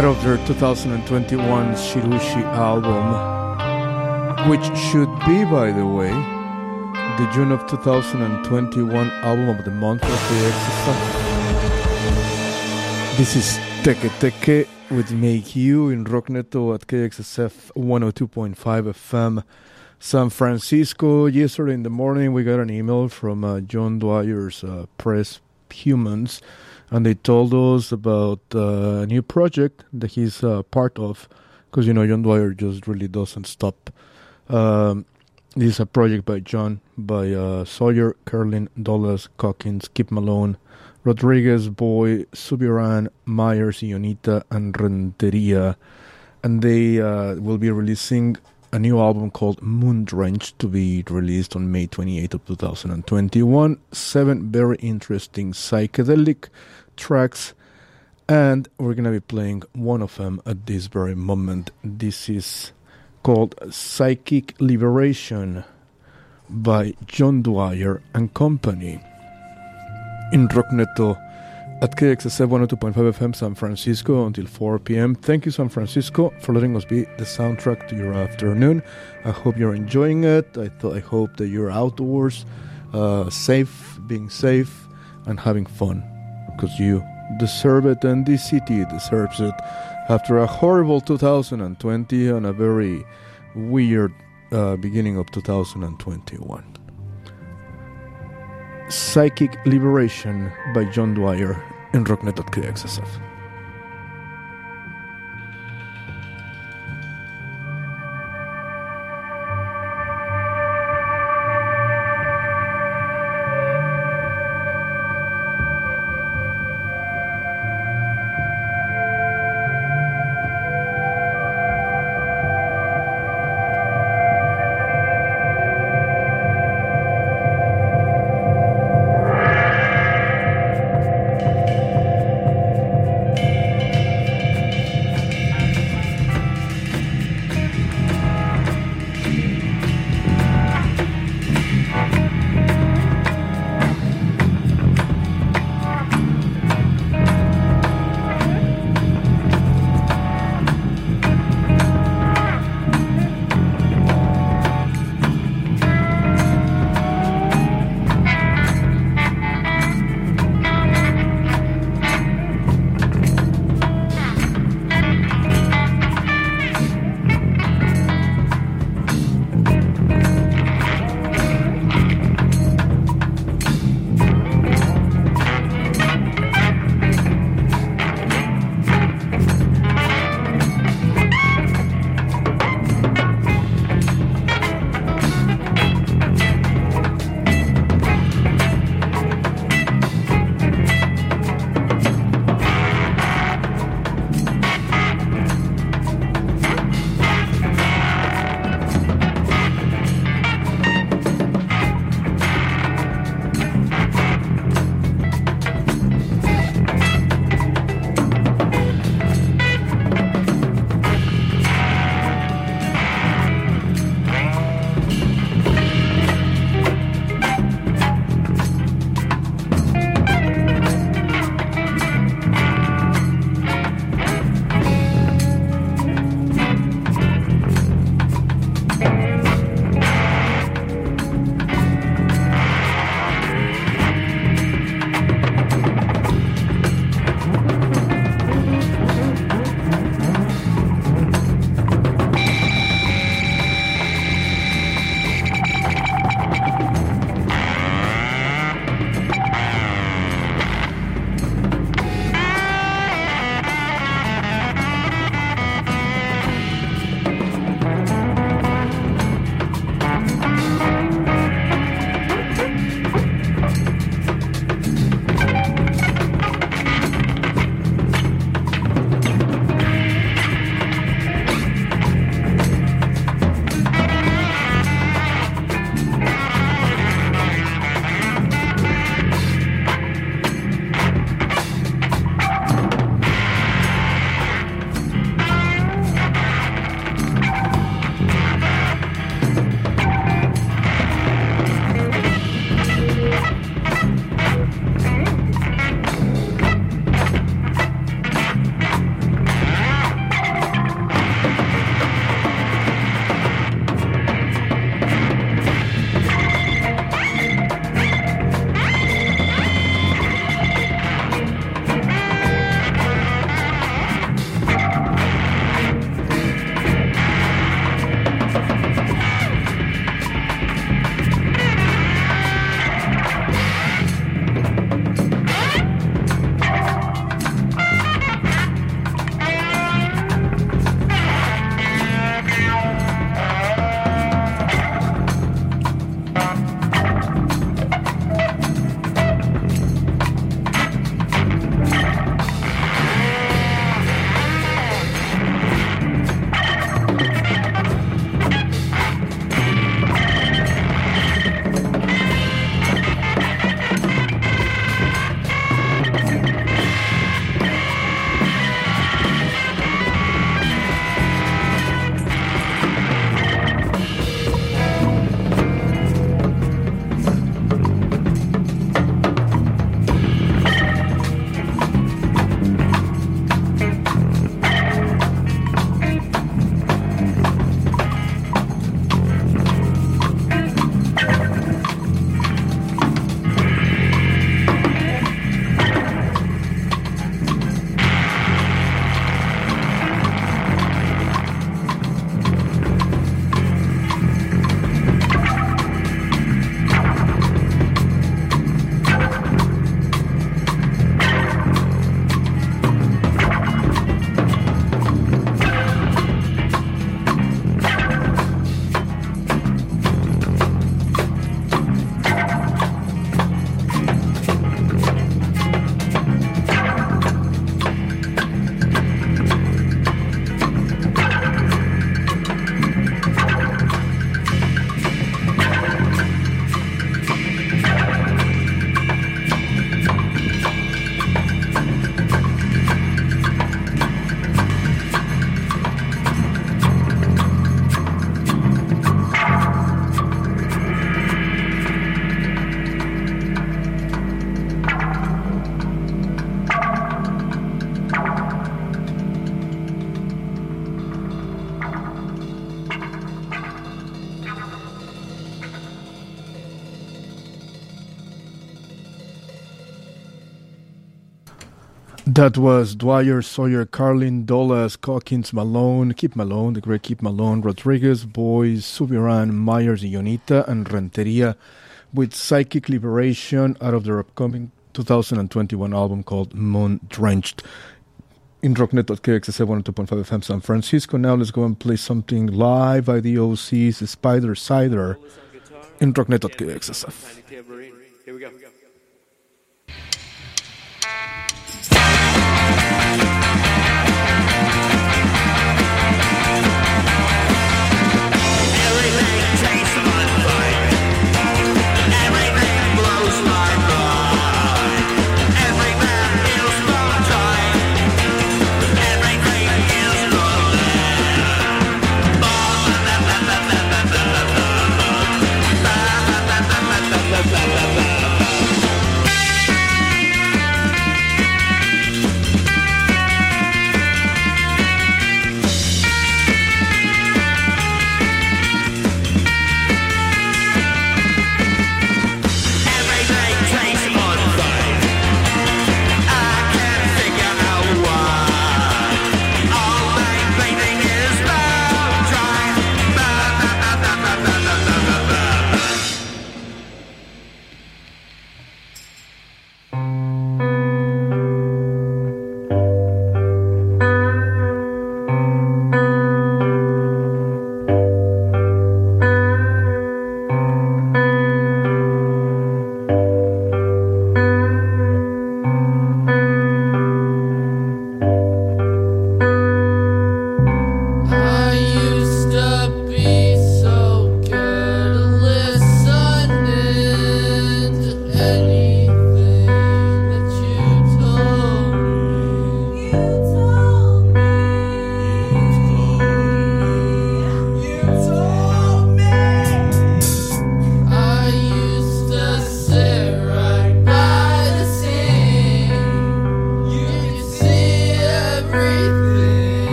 out of their 2021 Shirushi album, which should be, by the way, the June of 2021 album of the month of the exercise. This is Teke Teke with Meikyu in Rockneto at KXSF 102.5 FM San Francisco. Yesterday in the morning, we got an email from uh, John Dwyer's uh, Press Humans, and they told us about uh, a new project that he's uh, part of. Because, you know, John Dwyer just really doesn't stop. Um, this is a project by John, by uh, Sawyer, Kerlin, Dolas, Cockins, Kyp Malone, Rodriguez, Boy, Subiran, Myers, Ionita, and Renteria. And they uh, will be releasing a new album called Moon Drench to be released on May 28th of 2021. Seven very interesting psychedelic tracks, and we're gonna be playing one of them at this very moment. This is called Psychic Liberation by John Dwyer and Company in at KXSF 102.5 FM San Francisco until 4 p.m. Thank you, San Francisco, for letting us be the soundtrack to your afternoon. I hope you're enjoying it. I, th- I hope that you're outdoors, uh, safe, being safe, and having fun because you deserve it and this city deserves it. After a horrible 2020 and a very weird uh, beginning of 2021. Psychic Liberation by John Dwyer in Rocknet.kxsf. That was Dwyer, Sawyer, Carlin, Dolas, Calkins, Malone, Keep Malone, the great Keep Malone, Rodriguez, Boys, Subiran, Myers, Ionita, and Renteria with Psychic Liberation out of their upcoming 2021 album called Moon Drenched. In Rocknet at KXSF 102.5 FM San Francisco. Now let's go and play something live by the Osees Spider Cider in Rocknet at KXSF. Here we go.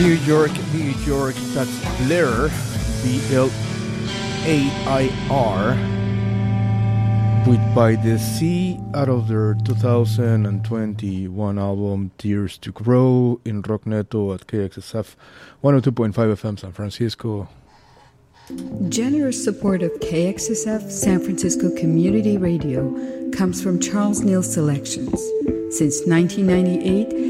New York, New York, that's Blair, B L A I R, with By the Sea out of their 2021 album Tears to Grow in Rockneto at KXSF 102.5 FM San Francisco. Generous support of KXSF San Francisco Community Radio comes from Charles Neal Selections. Since 1998,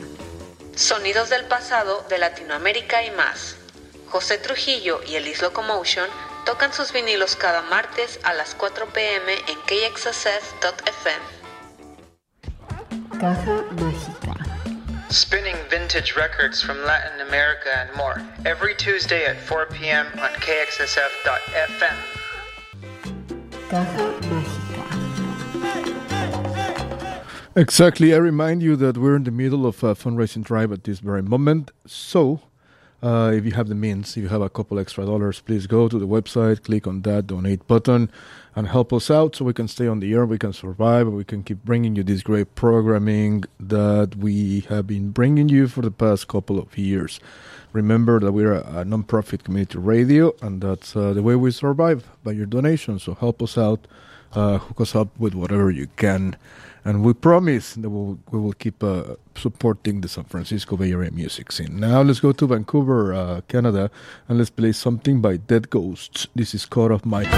Sonidos del pasado de Latinoamérica y más. José Trujillo y el East Locomotion tocan sus vinilos cada martes a las 4 pm en kxsf.fm. Caja Mágica. Spinning vintage records from Latin America and more every Tuesday at 4 p.m. on kxsf.fm. Caja Mágica. Exactly. I remind you that we're in the middle of a fundraising drive at this very moment. So, uh, if you have the means, if you have a couple extra dollars, please go to the website, click on that donate button, and help us out so we can stay on the air, we can survive, we can keep bringing you this great programming that we have been bringing you for the past couple of years. Remember that we're a, a non-profit community radio, and that's uh, the way we survive by your donations. So help us out, uh, hook us up with whatever you can, and we promise that we'll, we will keep uh, supporting the San Francisco Bay Area music scene. Now let's go to Vancouver, uh, Canada, and let's play something by Dead Ghosts. This is Cut Off My of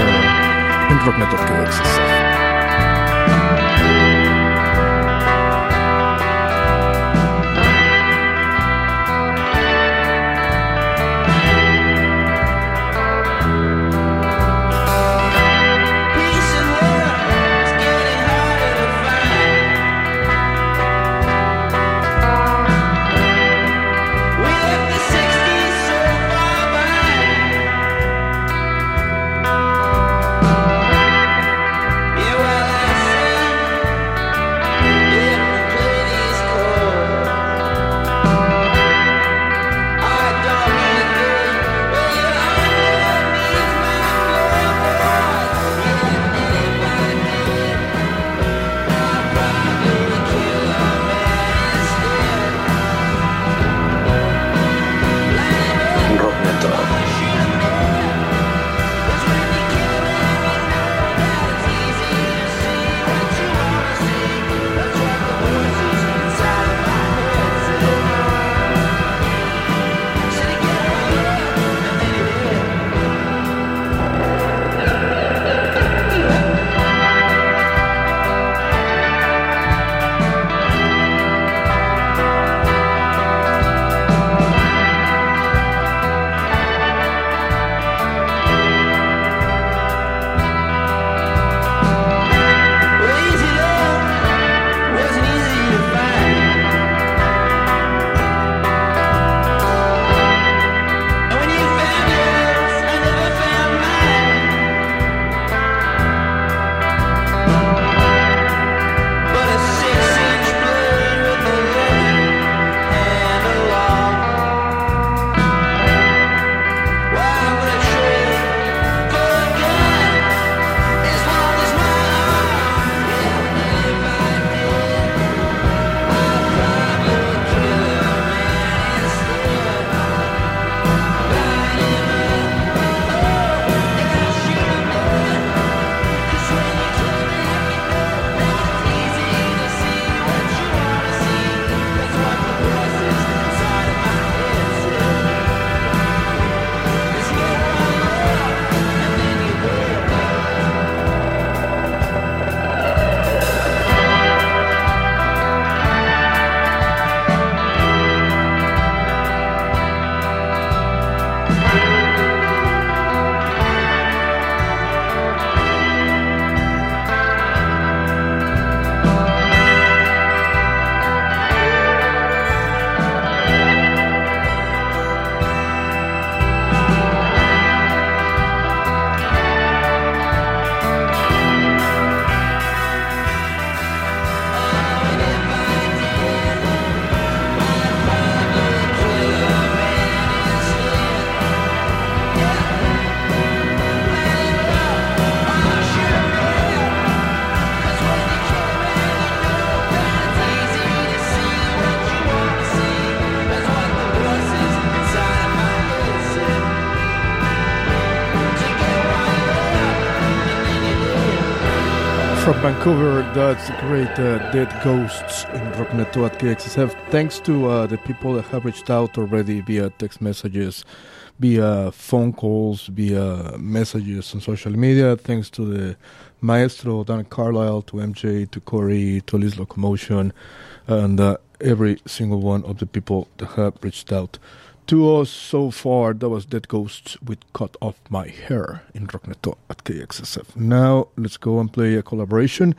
Vancouver. That's great uh, Dead Ghosts in Rockneto at KXSF. Thanks to uh, the people that have reached out already via text messages, via phone calls, via messages on social media. Thanks to the maestro Dan Carlisle, to MJ, to Corey, to Liz Locomotion, and uh, every single one of the people that have reached out to us so far. That was Dead Ghosts with Cut Off My Hair in Rockneto at KXSF. Now let's go and play a collaboration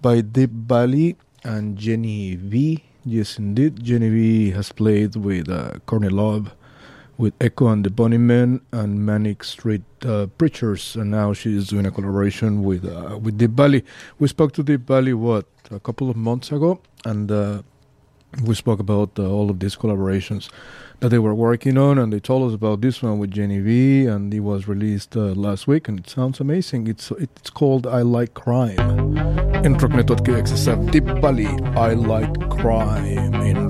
by Deap Vally and Jenny V. Yes, indeed. Jenny V has played with uh, Courtney Love, with Echo and the Bunnymen, and Manic Street uh, Preachers, and now she's doing a collaboration with uh, with Deap Vally. We spoke to Deap Vally what a couple of months ago, and uh, we spoke about uh, all of these collaborations that they were working on, and they told us about this one with Jenny V, and it was released uh, last week, and it sounds amazing. It's it's called "I Like Crime" in Rockneto at KXSF. Deap Vally, "I Like Crime" in.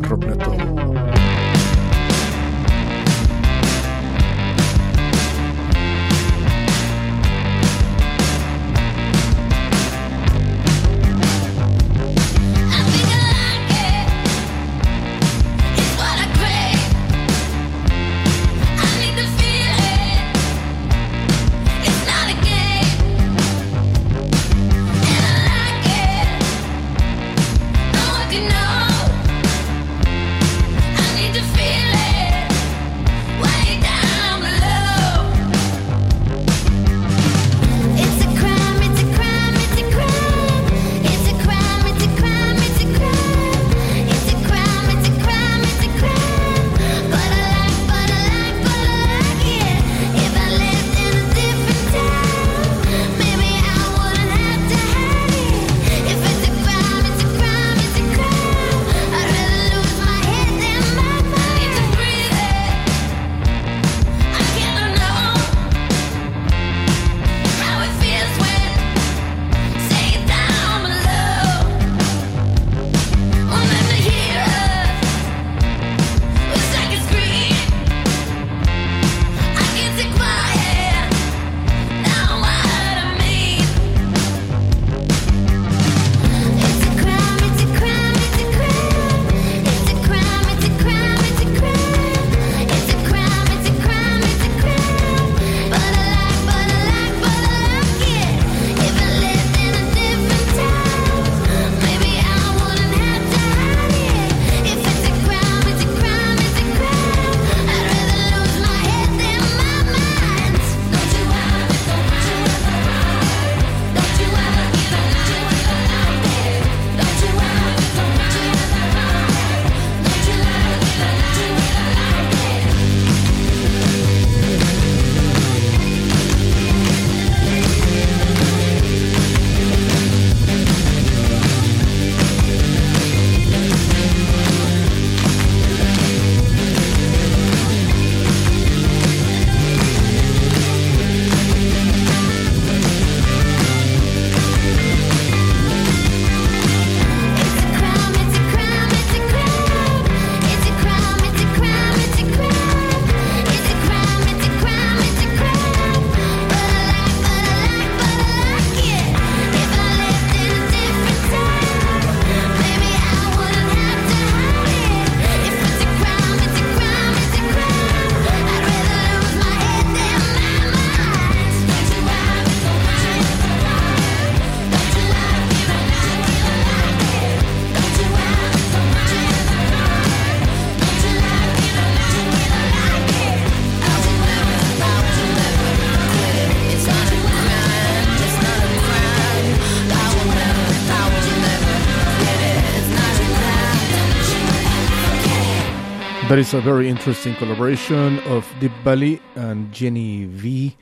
That is a very interesting collaboration of Deap Vally and Jenny V.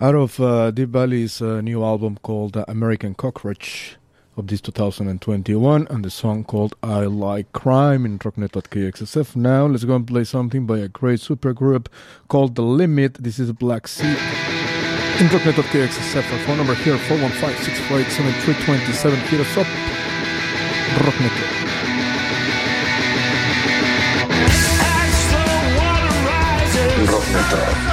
Out of uh, Deap Vally's uh, new album called uh, American Cockroach of this 2021, and the song called I Like Crime in Rocknet at KXSF. Now let's go and play something by a great supergroup called The Limit. This is Black Sea. In Rocknet at KXSF, our phone number here 415 648 7327. Hit us up. Rocknet. Rockneto.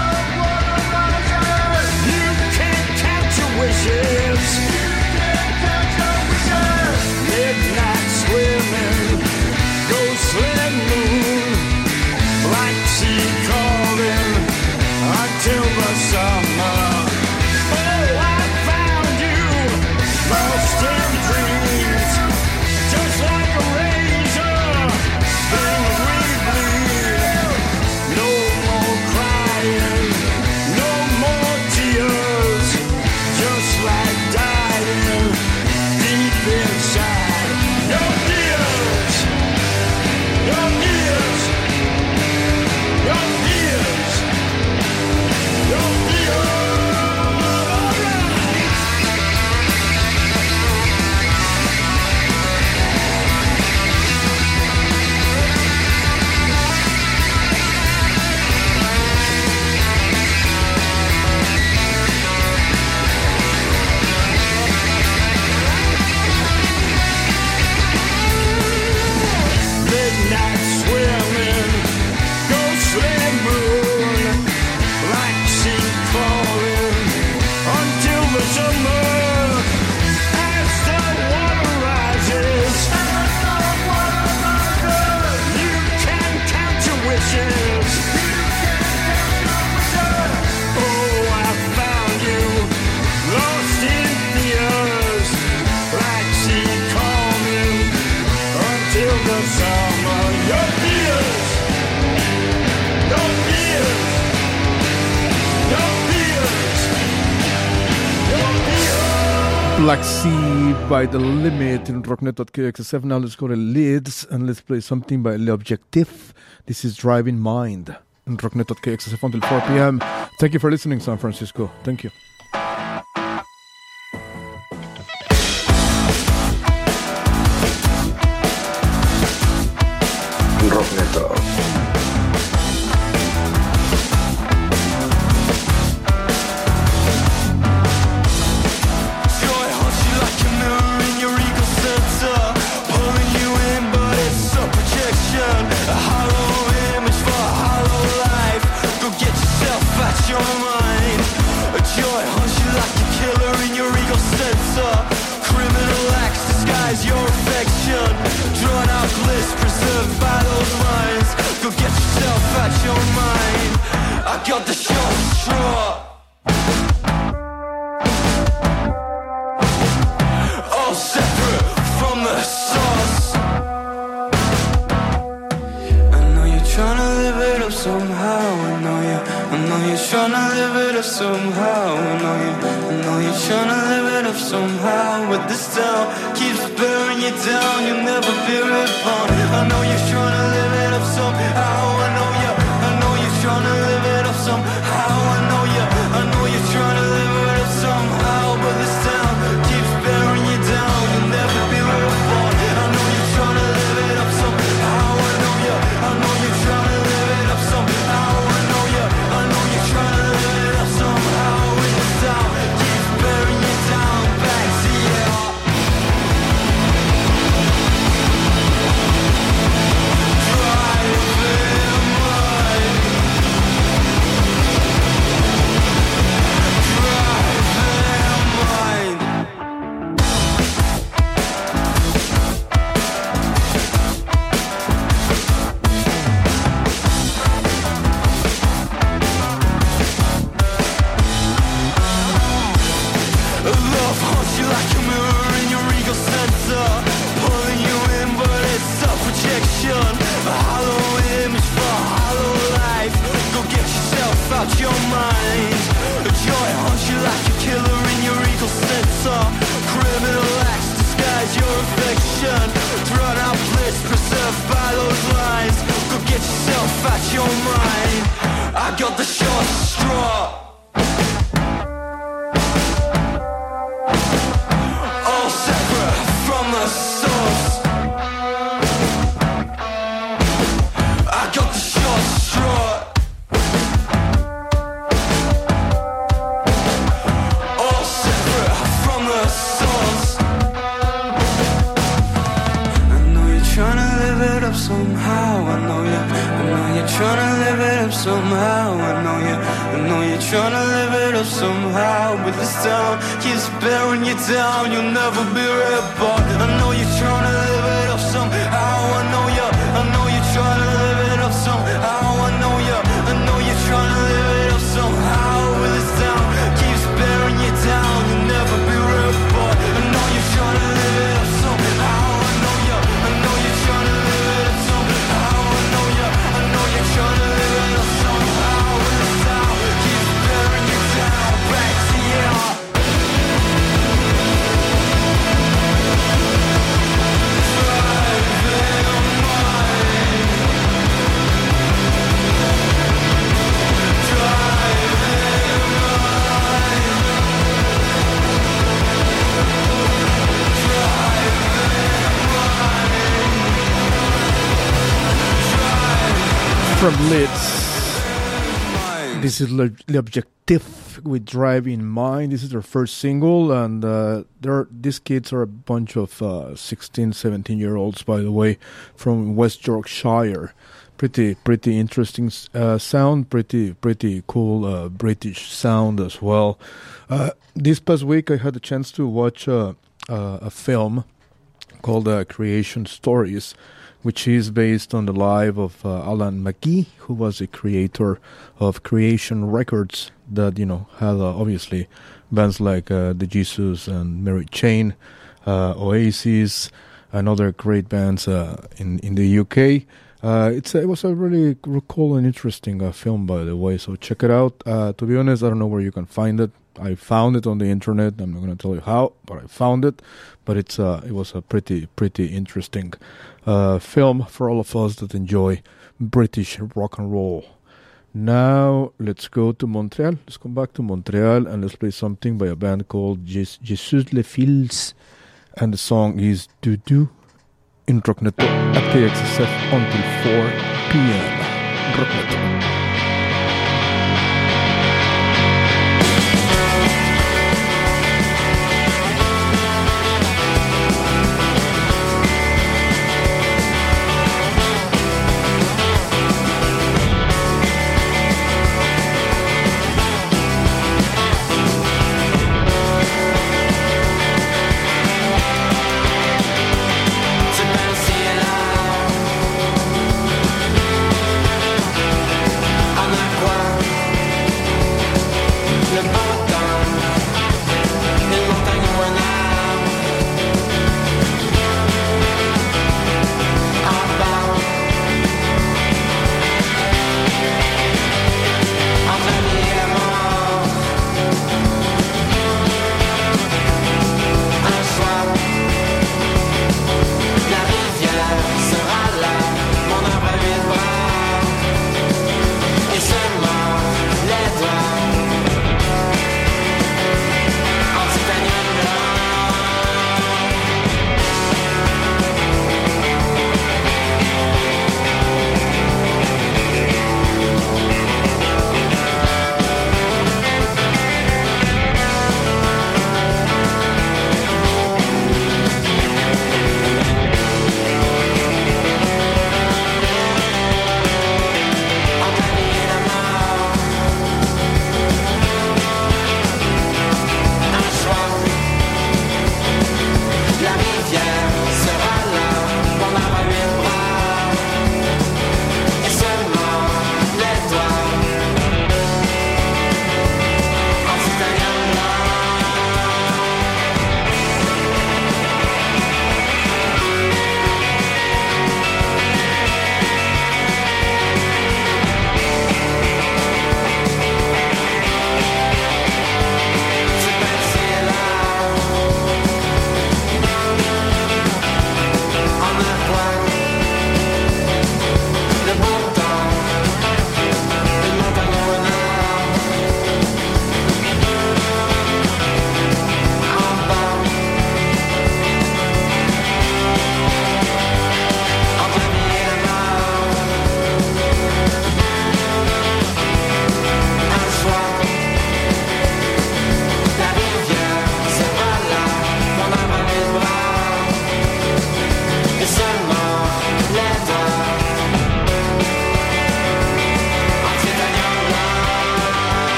Black Sea by the Limit in Rockneto at Now let's go to Leeds and let's play something by L'Objectif. This is Drive in Mind in Rockneto at until 4 p.m. Thank you for listening, San Francisco. Thank you. Separate from the source. I know you're trying to live it up somehow. I know you. I know you're trying to live it up somehow. I know you. I know you're trying to live it up somehow. But this town keeps bearing you down. You'll never be reborn. I know you're trying to out your mind. A joy haunts you like a killer in your ego center Criminal acts disguise your affection. Drawn out bliss preserved by those lines Go get yourself out your mind. I got the short straw This is Le- L'Objectif with Drive in Mind. This is their first single, and uh, these kids are a bunch of uh, 16, 17 year olds, by the way, from West Yorkshire. Pretty, pretty interesting uh, sound, pretty, pretty cool uh, British sound as well. Uh, this past week, I had a chance to watch a film called uh, Creation Stories, which is based on the life of uh, Alan McGee, who was a creator of Creation Records that, you know, had uh, obviously bands like uh, The Jesus and Mary Chain, uh, Oasis, and other great bands uh, in, in the UK. Uh, it's it was a really cool and interesting film, by the way. So check it out. To be honest, I don't know where you can find it. I found it on the internet. I'm not going to tell you how, but I found it. But it's uh, it was a pretty pretty interesting uh, film for all of us that enjoy British rock and roll. Now let's go to Montreal. Let's come back to Montreal and let's play something by a band called Jes- Jesuslesfilles, and the song is "Do Do" in Rockneto at KXSF until 4 p.m. Rockneto.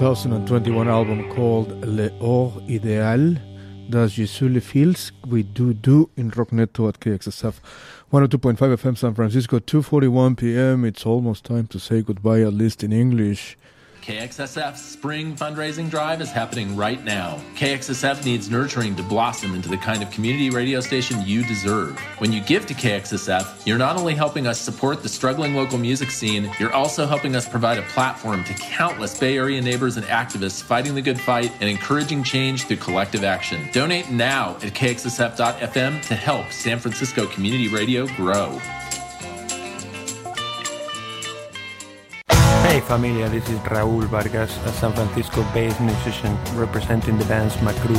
2021 album called Le Or Ideal, that's Jesuslesfilles, we do do in Rockneto at KXSF 102.5 FM San Francisco, 2.41 p.m. It's almost time to say goodbye, at least in English. KXSF's spring fundraising drive is happening right now. KXSF needs nurturing to blossom into the kind of community radio station you deserve. When you give to KXSF, you're not only helping us support the struggling local music scene, you're also helping us provide a platform to countless Bay Area neighbors and activists fighting the good fight and encouraging change through collective action. Donate now at kxsf.fm to help San Francisco Community Radio grow. Familia, this is Raúl Vargas, a San Francisco-based musician representing the bands Macru,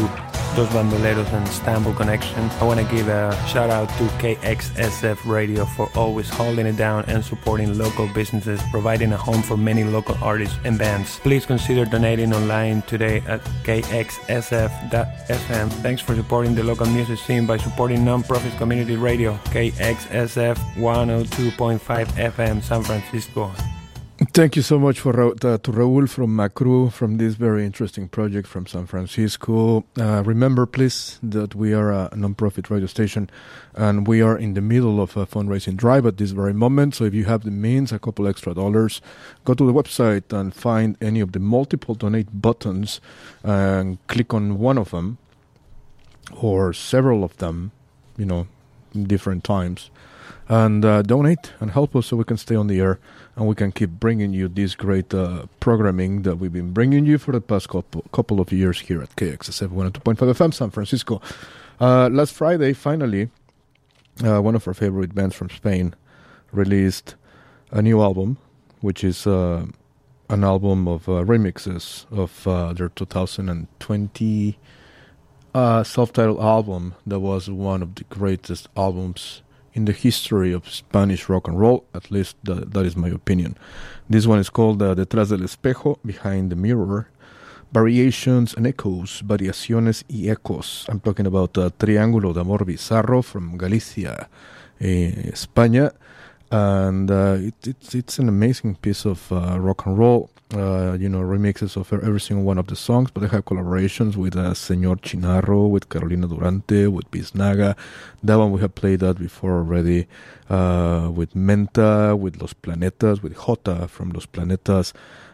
Dos Bandoleros and Istanbul Connection. I want to give a shout out to KXSF Radio for always holding it down and supporting local businesses, providing a home for many local artists and bands. Please consider donating online today at kxsf.fm. Thanks for supporting the local music scene by supporting non-profit community radio KXSF 102.5 FM San Francisco. Thank you so much for uh, to Raul from Macru from this very interesting project from San Francisco. Uh, remember, please, that we are a non-profit radio station, and we are in the middle of a fundraising drive at this very moment. So, if you have the means, a couple extra dollars, go to the website and find any of the multiple donate buttons, and click on one of them or several of them, you know, different times, and uh, donate and help us so we can stay on the air and we can keep bringing you this great uh, programming that we've been bringing you for the past couple, couple of years here at KXSF 102.5 FM San Francisco. Uh, last Friday, finally, uh, one of our favorite bands from Spain released a new album, which is uh, an album of uh, remixes of uh, their 2020 uh, self-titled album that was one of the greatest albums in the history of Spanish rock and roll. At least that, is my opinion. This one is called uh, Detrás del Espejo, Behind the Mirror. Variations and Echoes, Variaciones y Ecos. I'm talking about uh, Triángulo de Amor Bizarro from Galicia, eh, España. And uh, it, it's it's an amazing piece of uh, rock and roll. Uh, you know, remixes of every single one of the songs, but I have collaborations with uh, Señor Chinarro, with Carolina Durante, with Biznaga. That one we have played that before already. Uh, with Menta, with Los Planetas, with Jota from Los Planetas.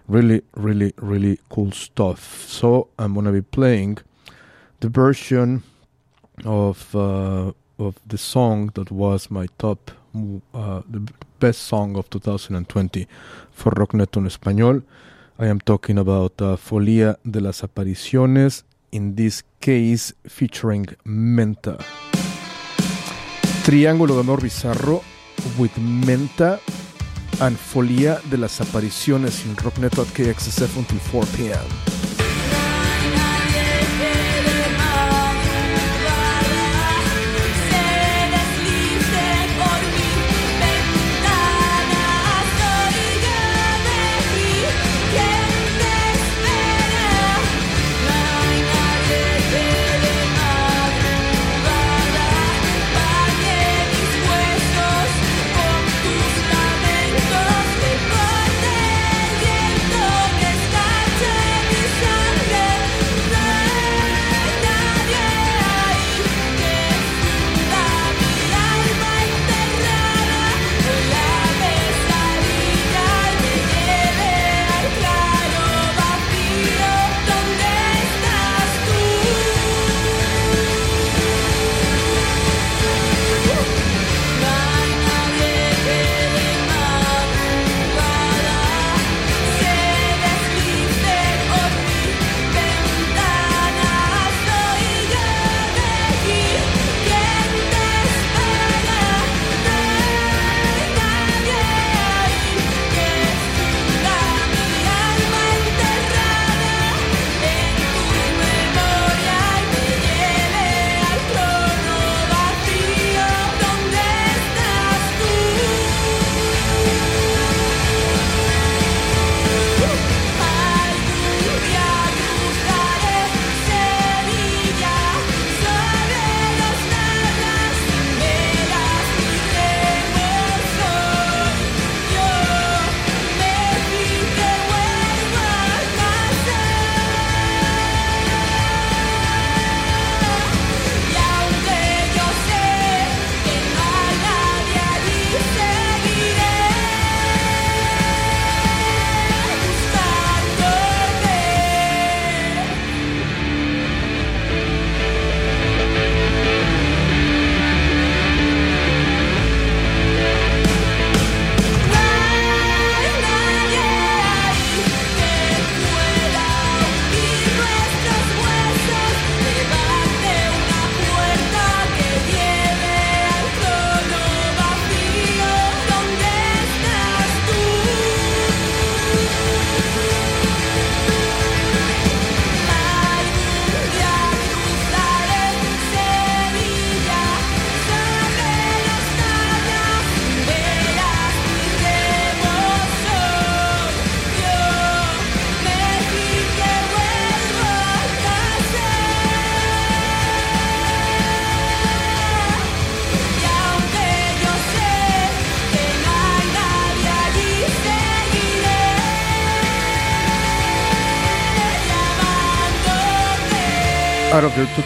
Really, really, really cool stuff. So I'm gonna be playing the version of uh, of the song that was my top, uh, the best song of 2020 for Rockneto en español. I am talking about uh, Folia de las Apariciones, in this case featuring Menta. Triángulo de Amor Bizarro with Menta and Folia de las Apariciones in Rockneto at KXSF until 4 p.m.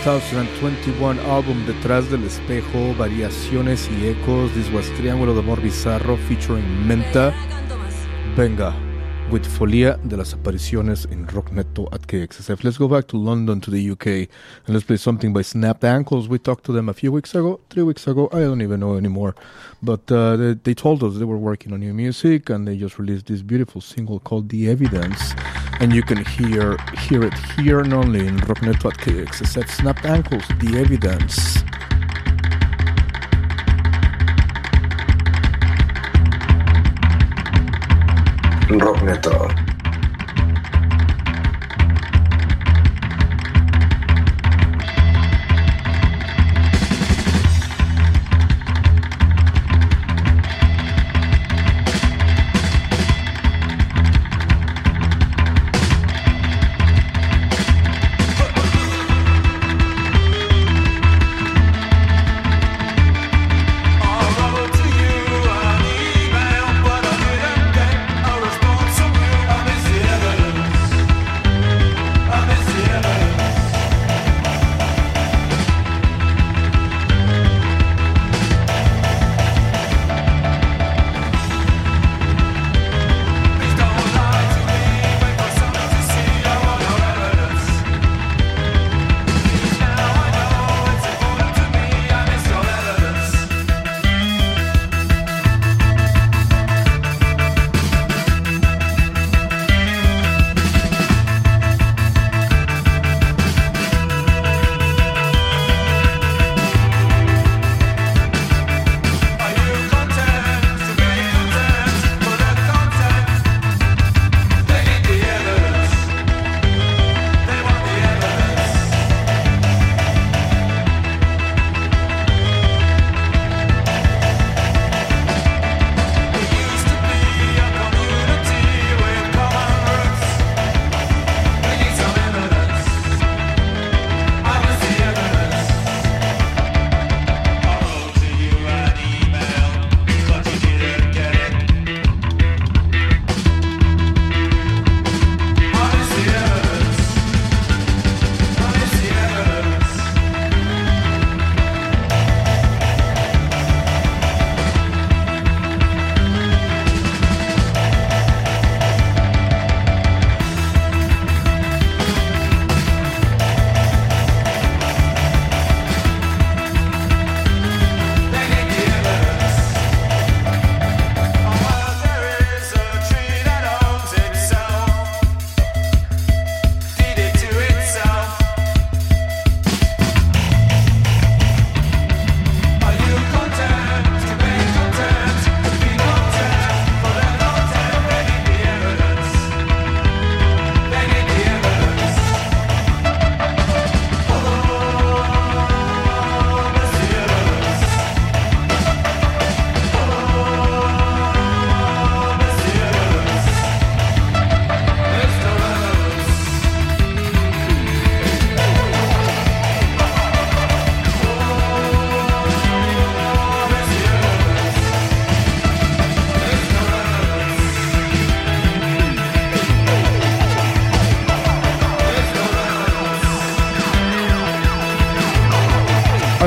2021 album Detrás del Espejo, Variaciones y Ecos, this was Triángulo de Amor Bizarro featuring Menta. Venga, with Folia de las apariciones in Rockneto at KXSF. Let's go back to London, to the UK, and let's play something by Snapped Ankles. We talked to them a few weeks ago, three weeks ago, I don't even know anymore. But uh, they, they told us they were working on new music, and they just released this beautiful single called The Evidence. And you can hear hear it here and only in Rockneto at KXSF. Snapped Ankles, The Evidence. Rockneto.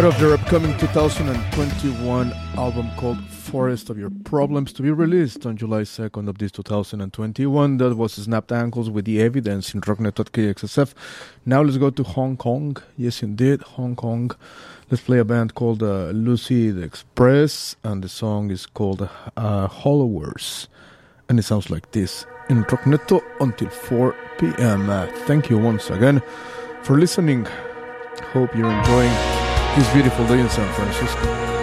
Of their upcoming 2021 album called Forest of Your Problems to be released on July 2nd of this 2021. That was Snapped Ankles with the evidence in Rockneto at KXSF. Now let's go to Hong Kong. Yes, indeed, Hong Kong. Let's play a band called uh, Lucid Express, and the song is called uh, Hollowers. And it sounds like this in until 4 p.m. Uh, thank you once again for listening. Hope you're enjoying this beautiful day in San Francisco.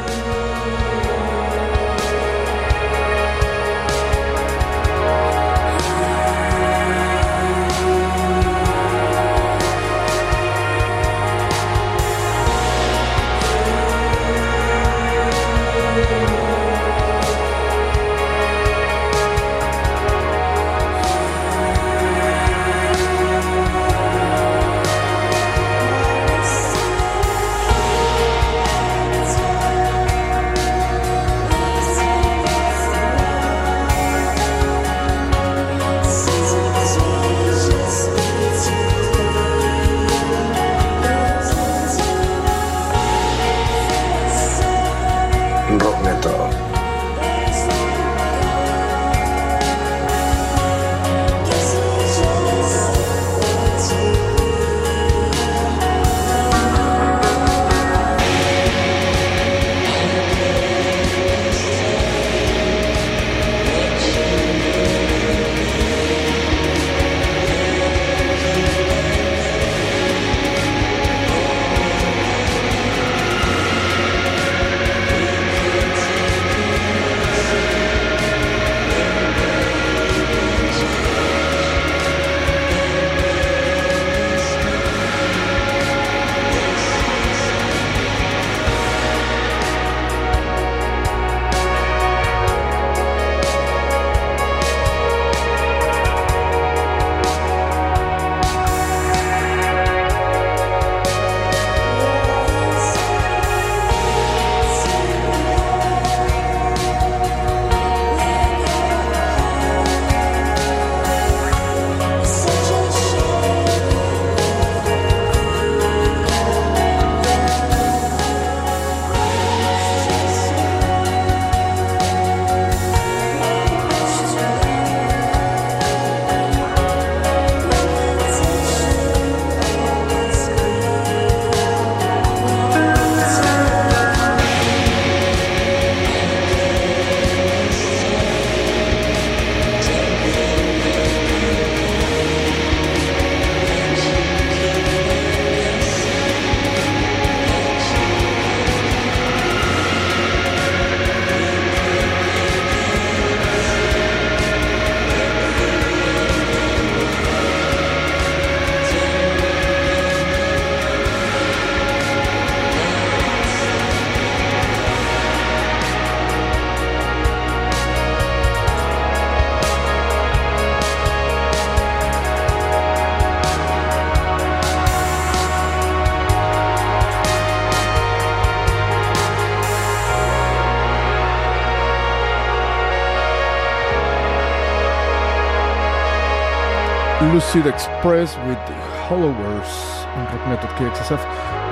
Lucid Express with the Hollowers on Rockneto at KXSF.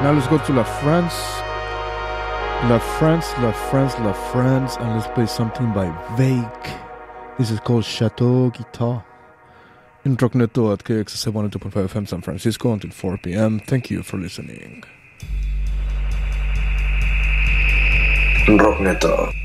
Now let's go to La France. La France, La France, La France, and let's play something by Vake. This is called Chateau Guitar. In Rockneto at KXSF 102.5 FM San Francisco until 4 p.m. Thank you for listening. Rockneto.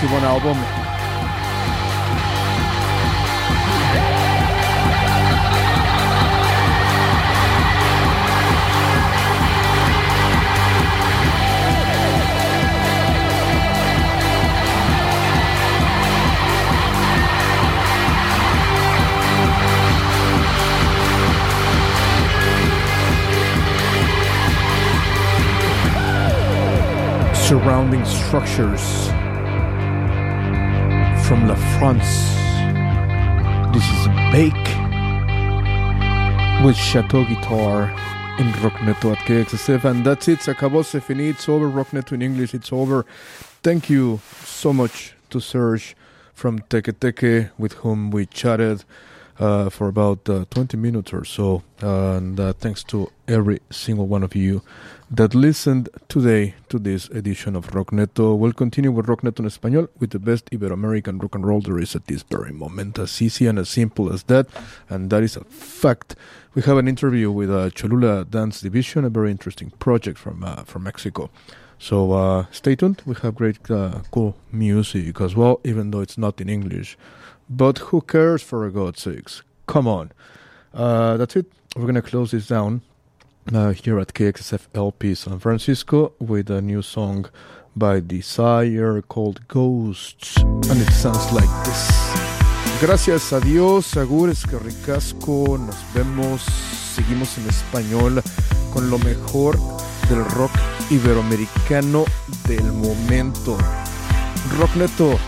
2021 album, surrounding structures France. This is a Bake with Chateau Guitar in Rockneto at KXSF. And that's it. Se finí. It's over. Rockneto in English. It's over. Thank you so much to Serge from Teke Teke, with whom we chatted uh, for about uh, 20 minutes or so. and uh, thanks to every single one of you that listened today to this edition of Rockneto. We'll continue with Rockneto en Español with the best Ibero-American rock and roll there is at this very moment. As easy and as simple as that, and that is a fact. We have an interview with uh, Cholula Dance Division, a very interesting project from uh, from Mexico. So uh, stay tuned. We have great, uh, cool music as well, even though it's not in English. But who cares, for God's sakes? Come on. Uh, that's it. We're going to close this down uh, here at KXSF LP San Francisco with a new song by Desire called Ghosts. And it sounds like this. Gracias a Dios, Agures, que ricasco. Nos vemos. Seguimos en español con lo mejor del rock iberoamericano del momento. Rockneto.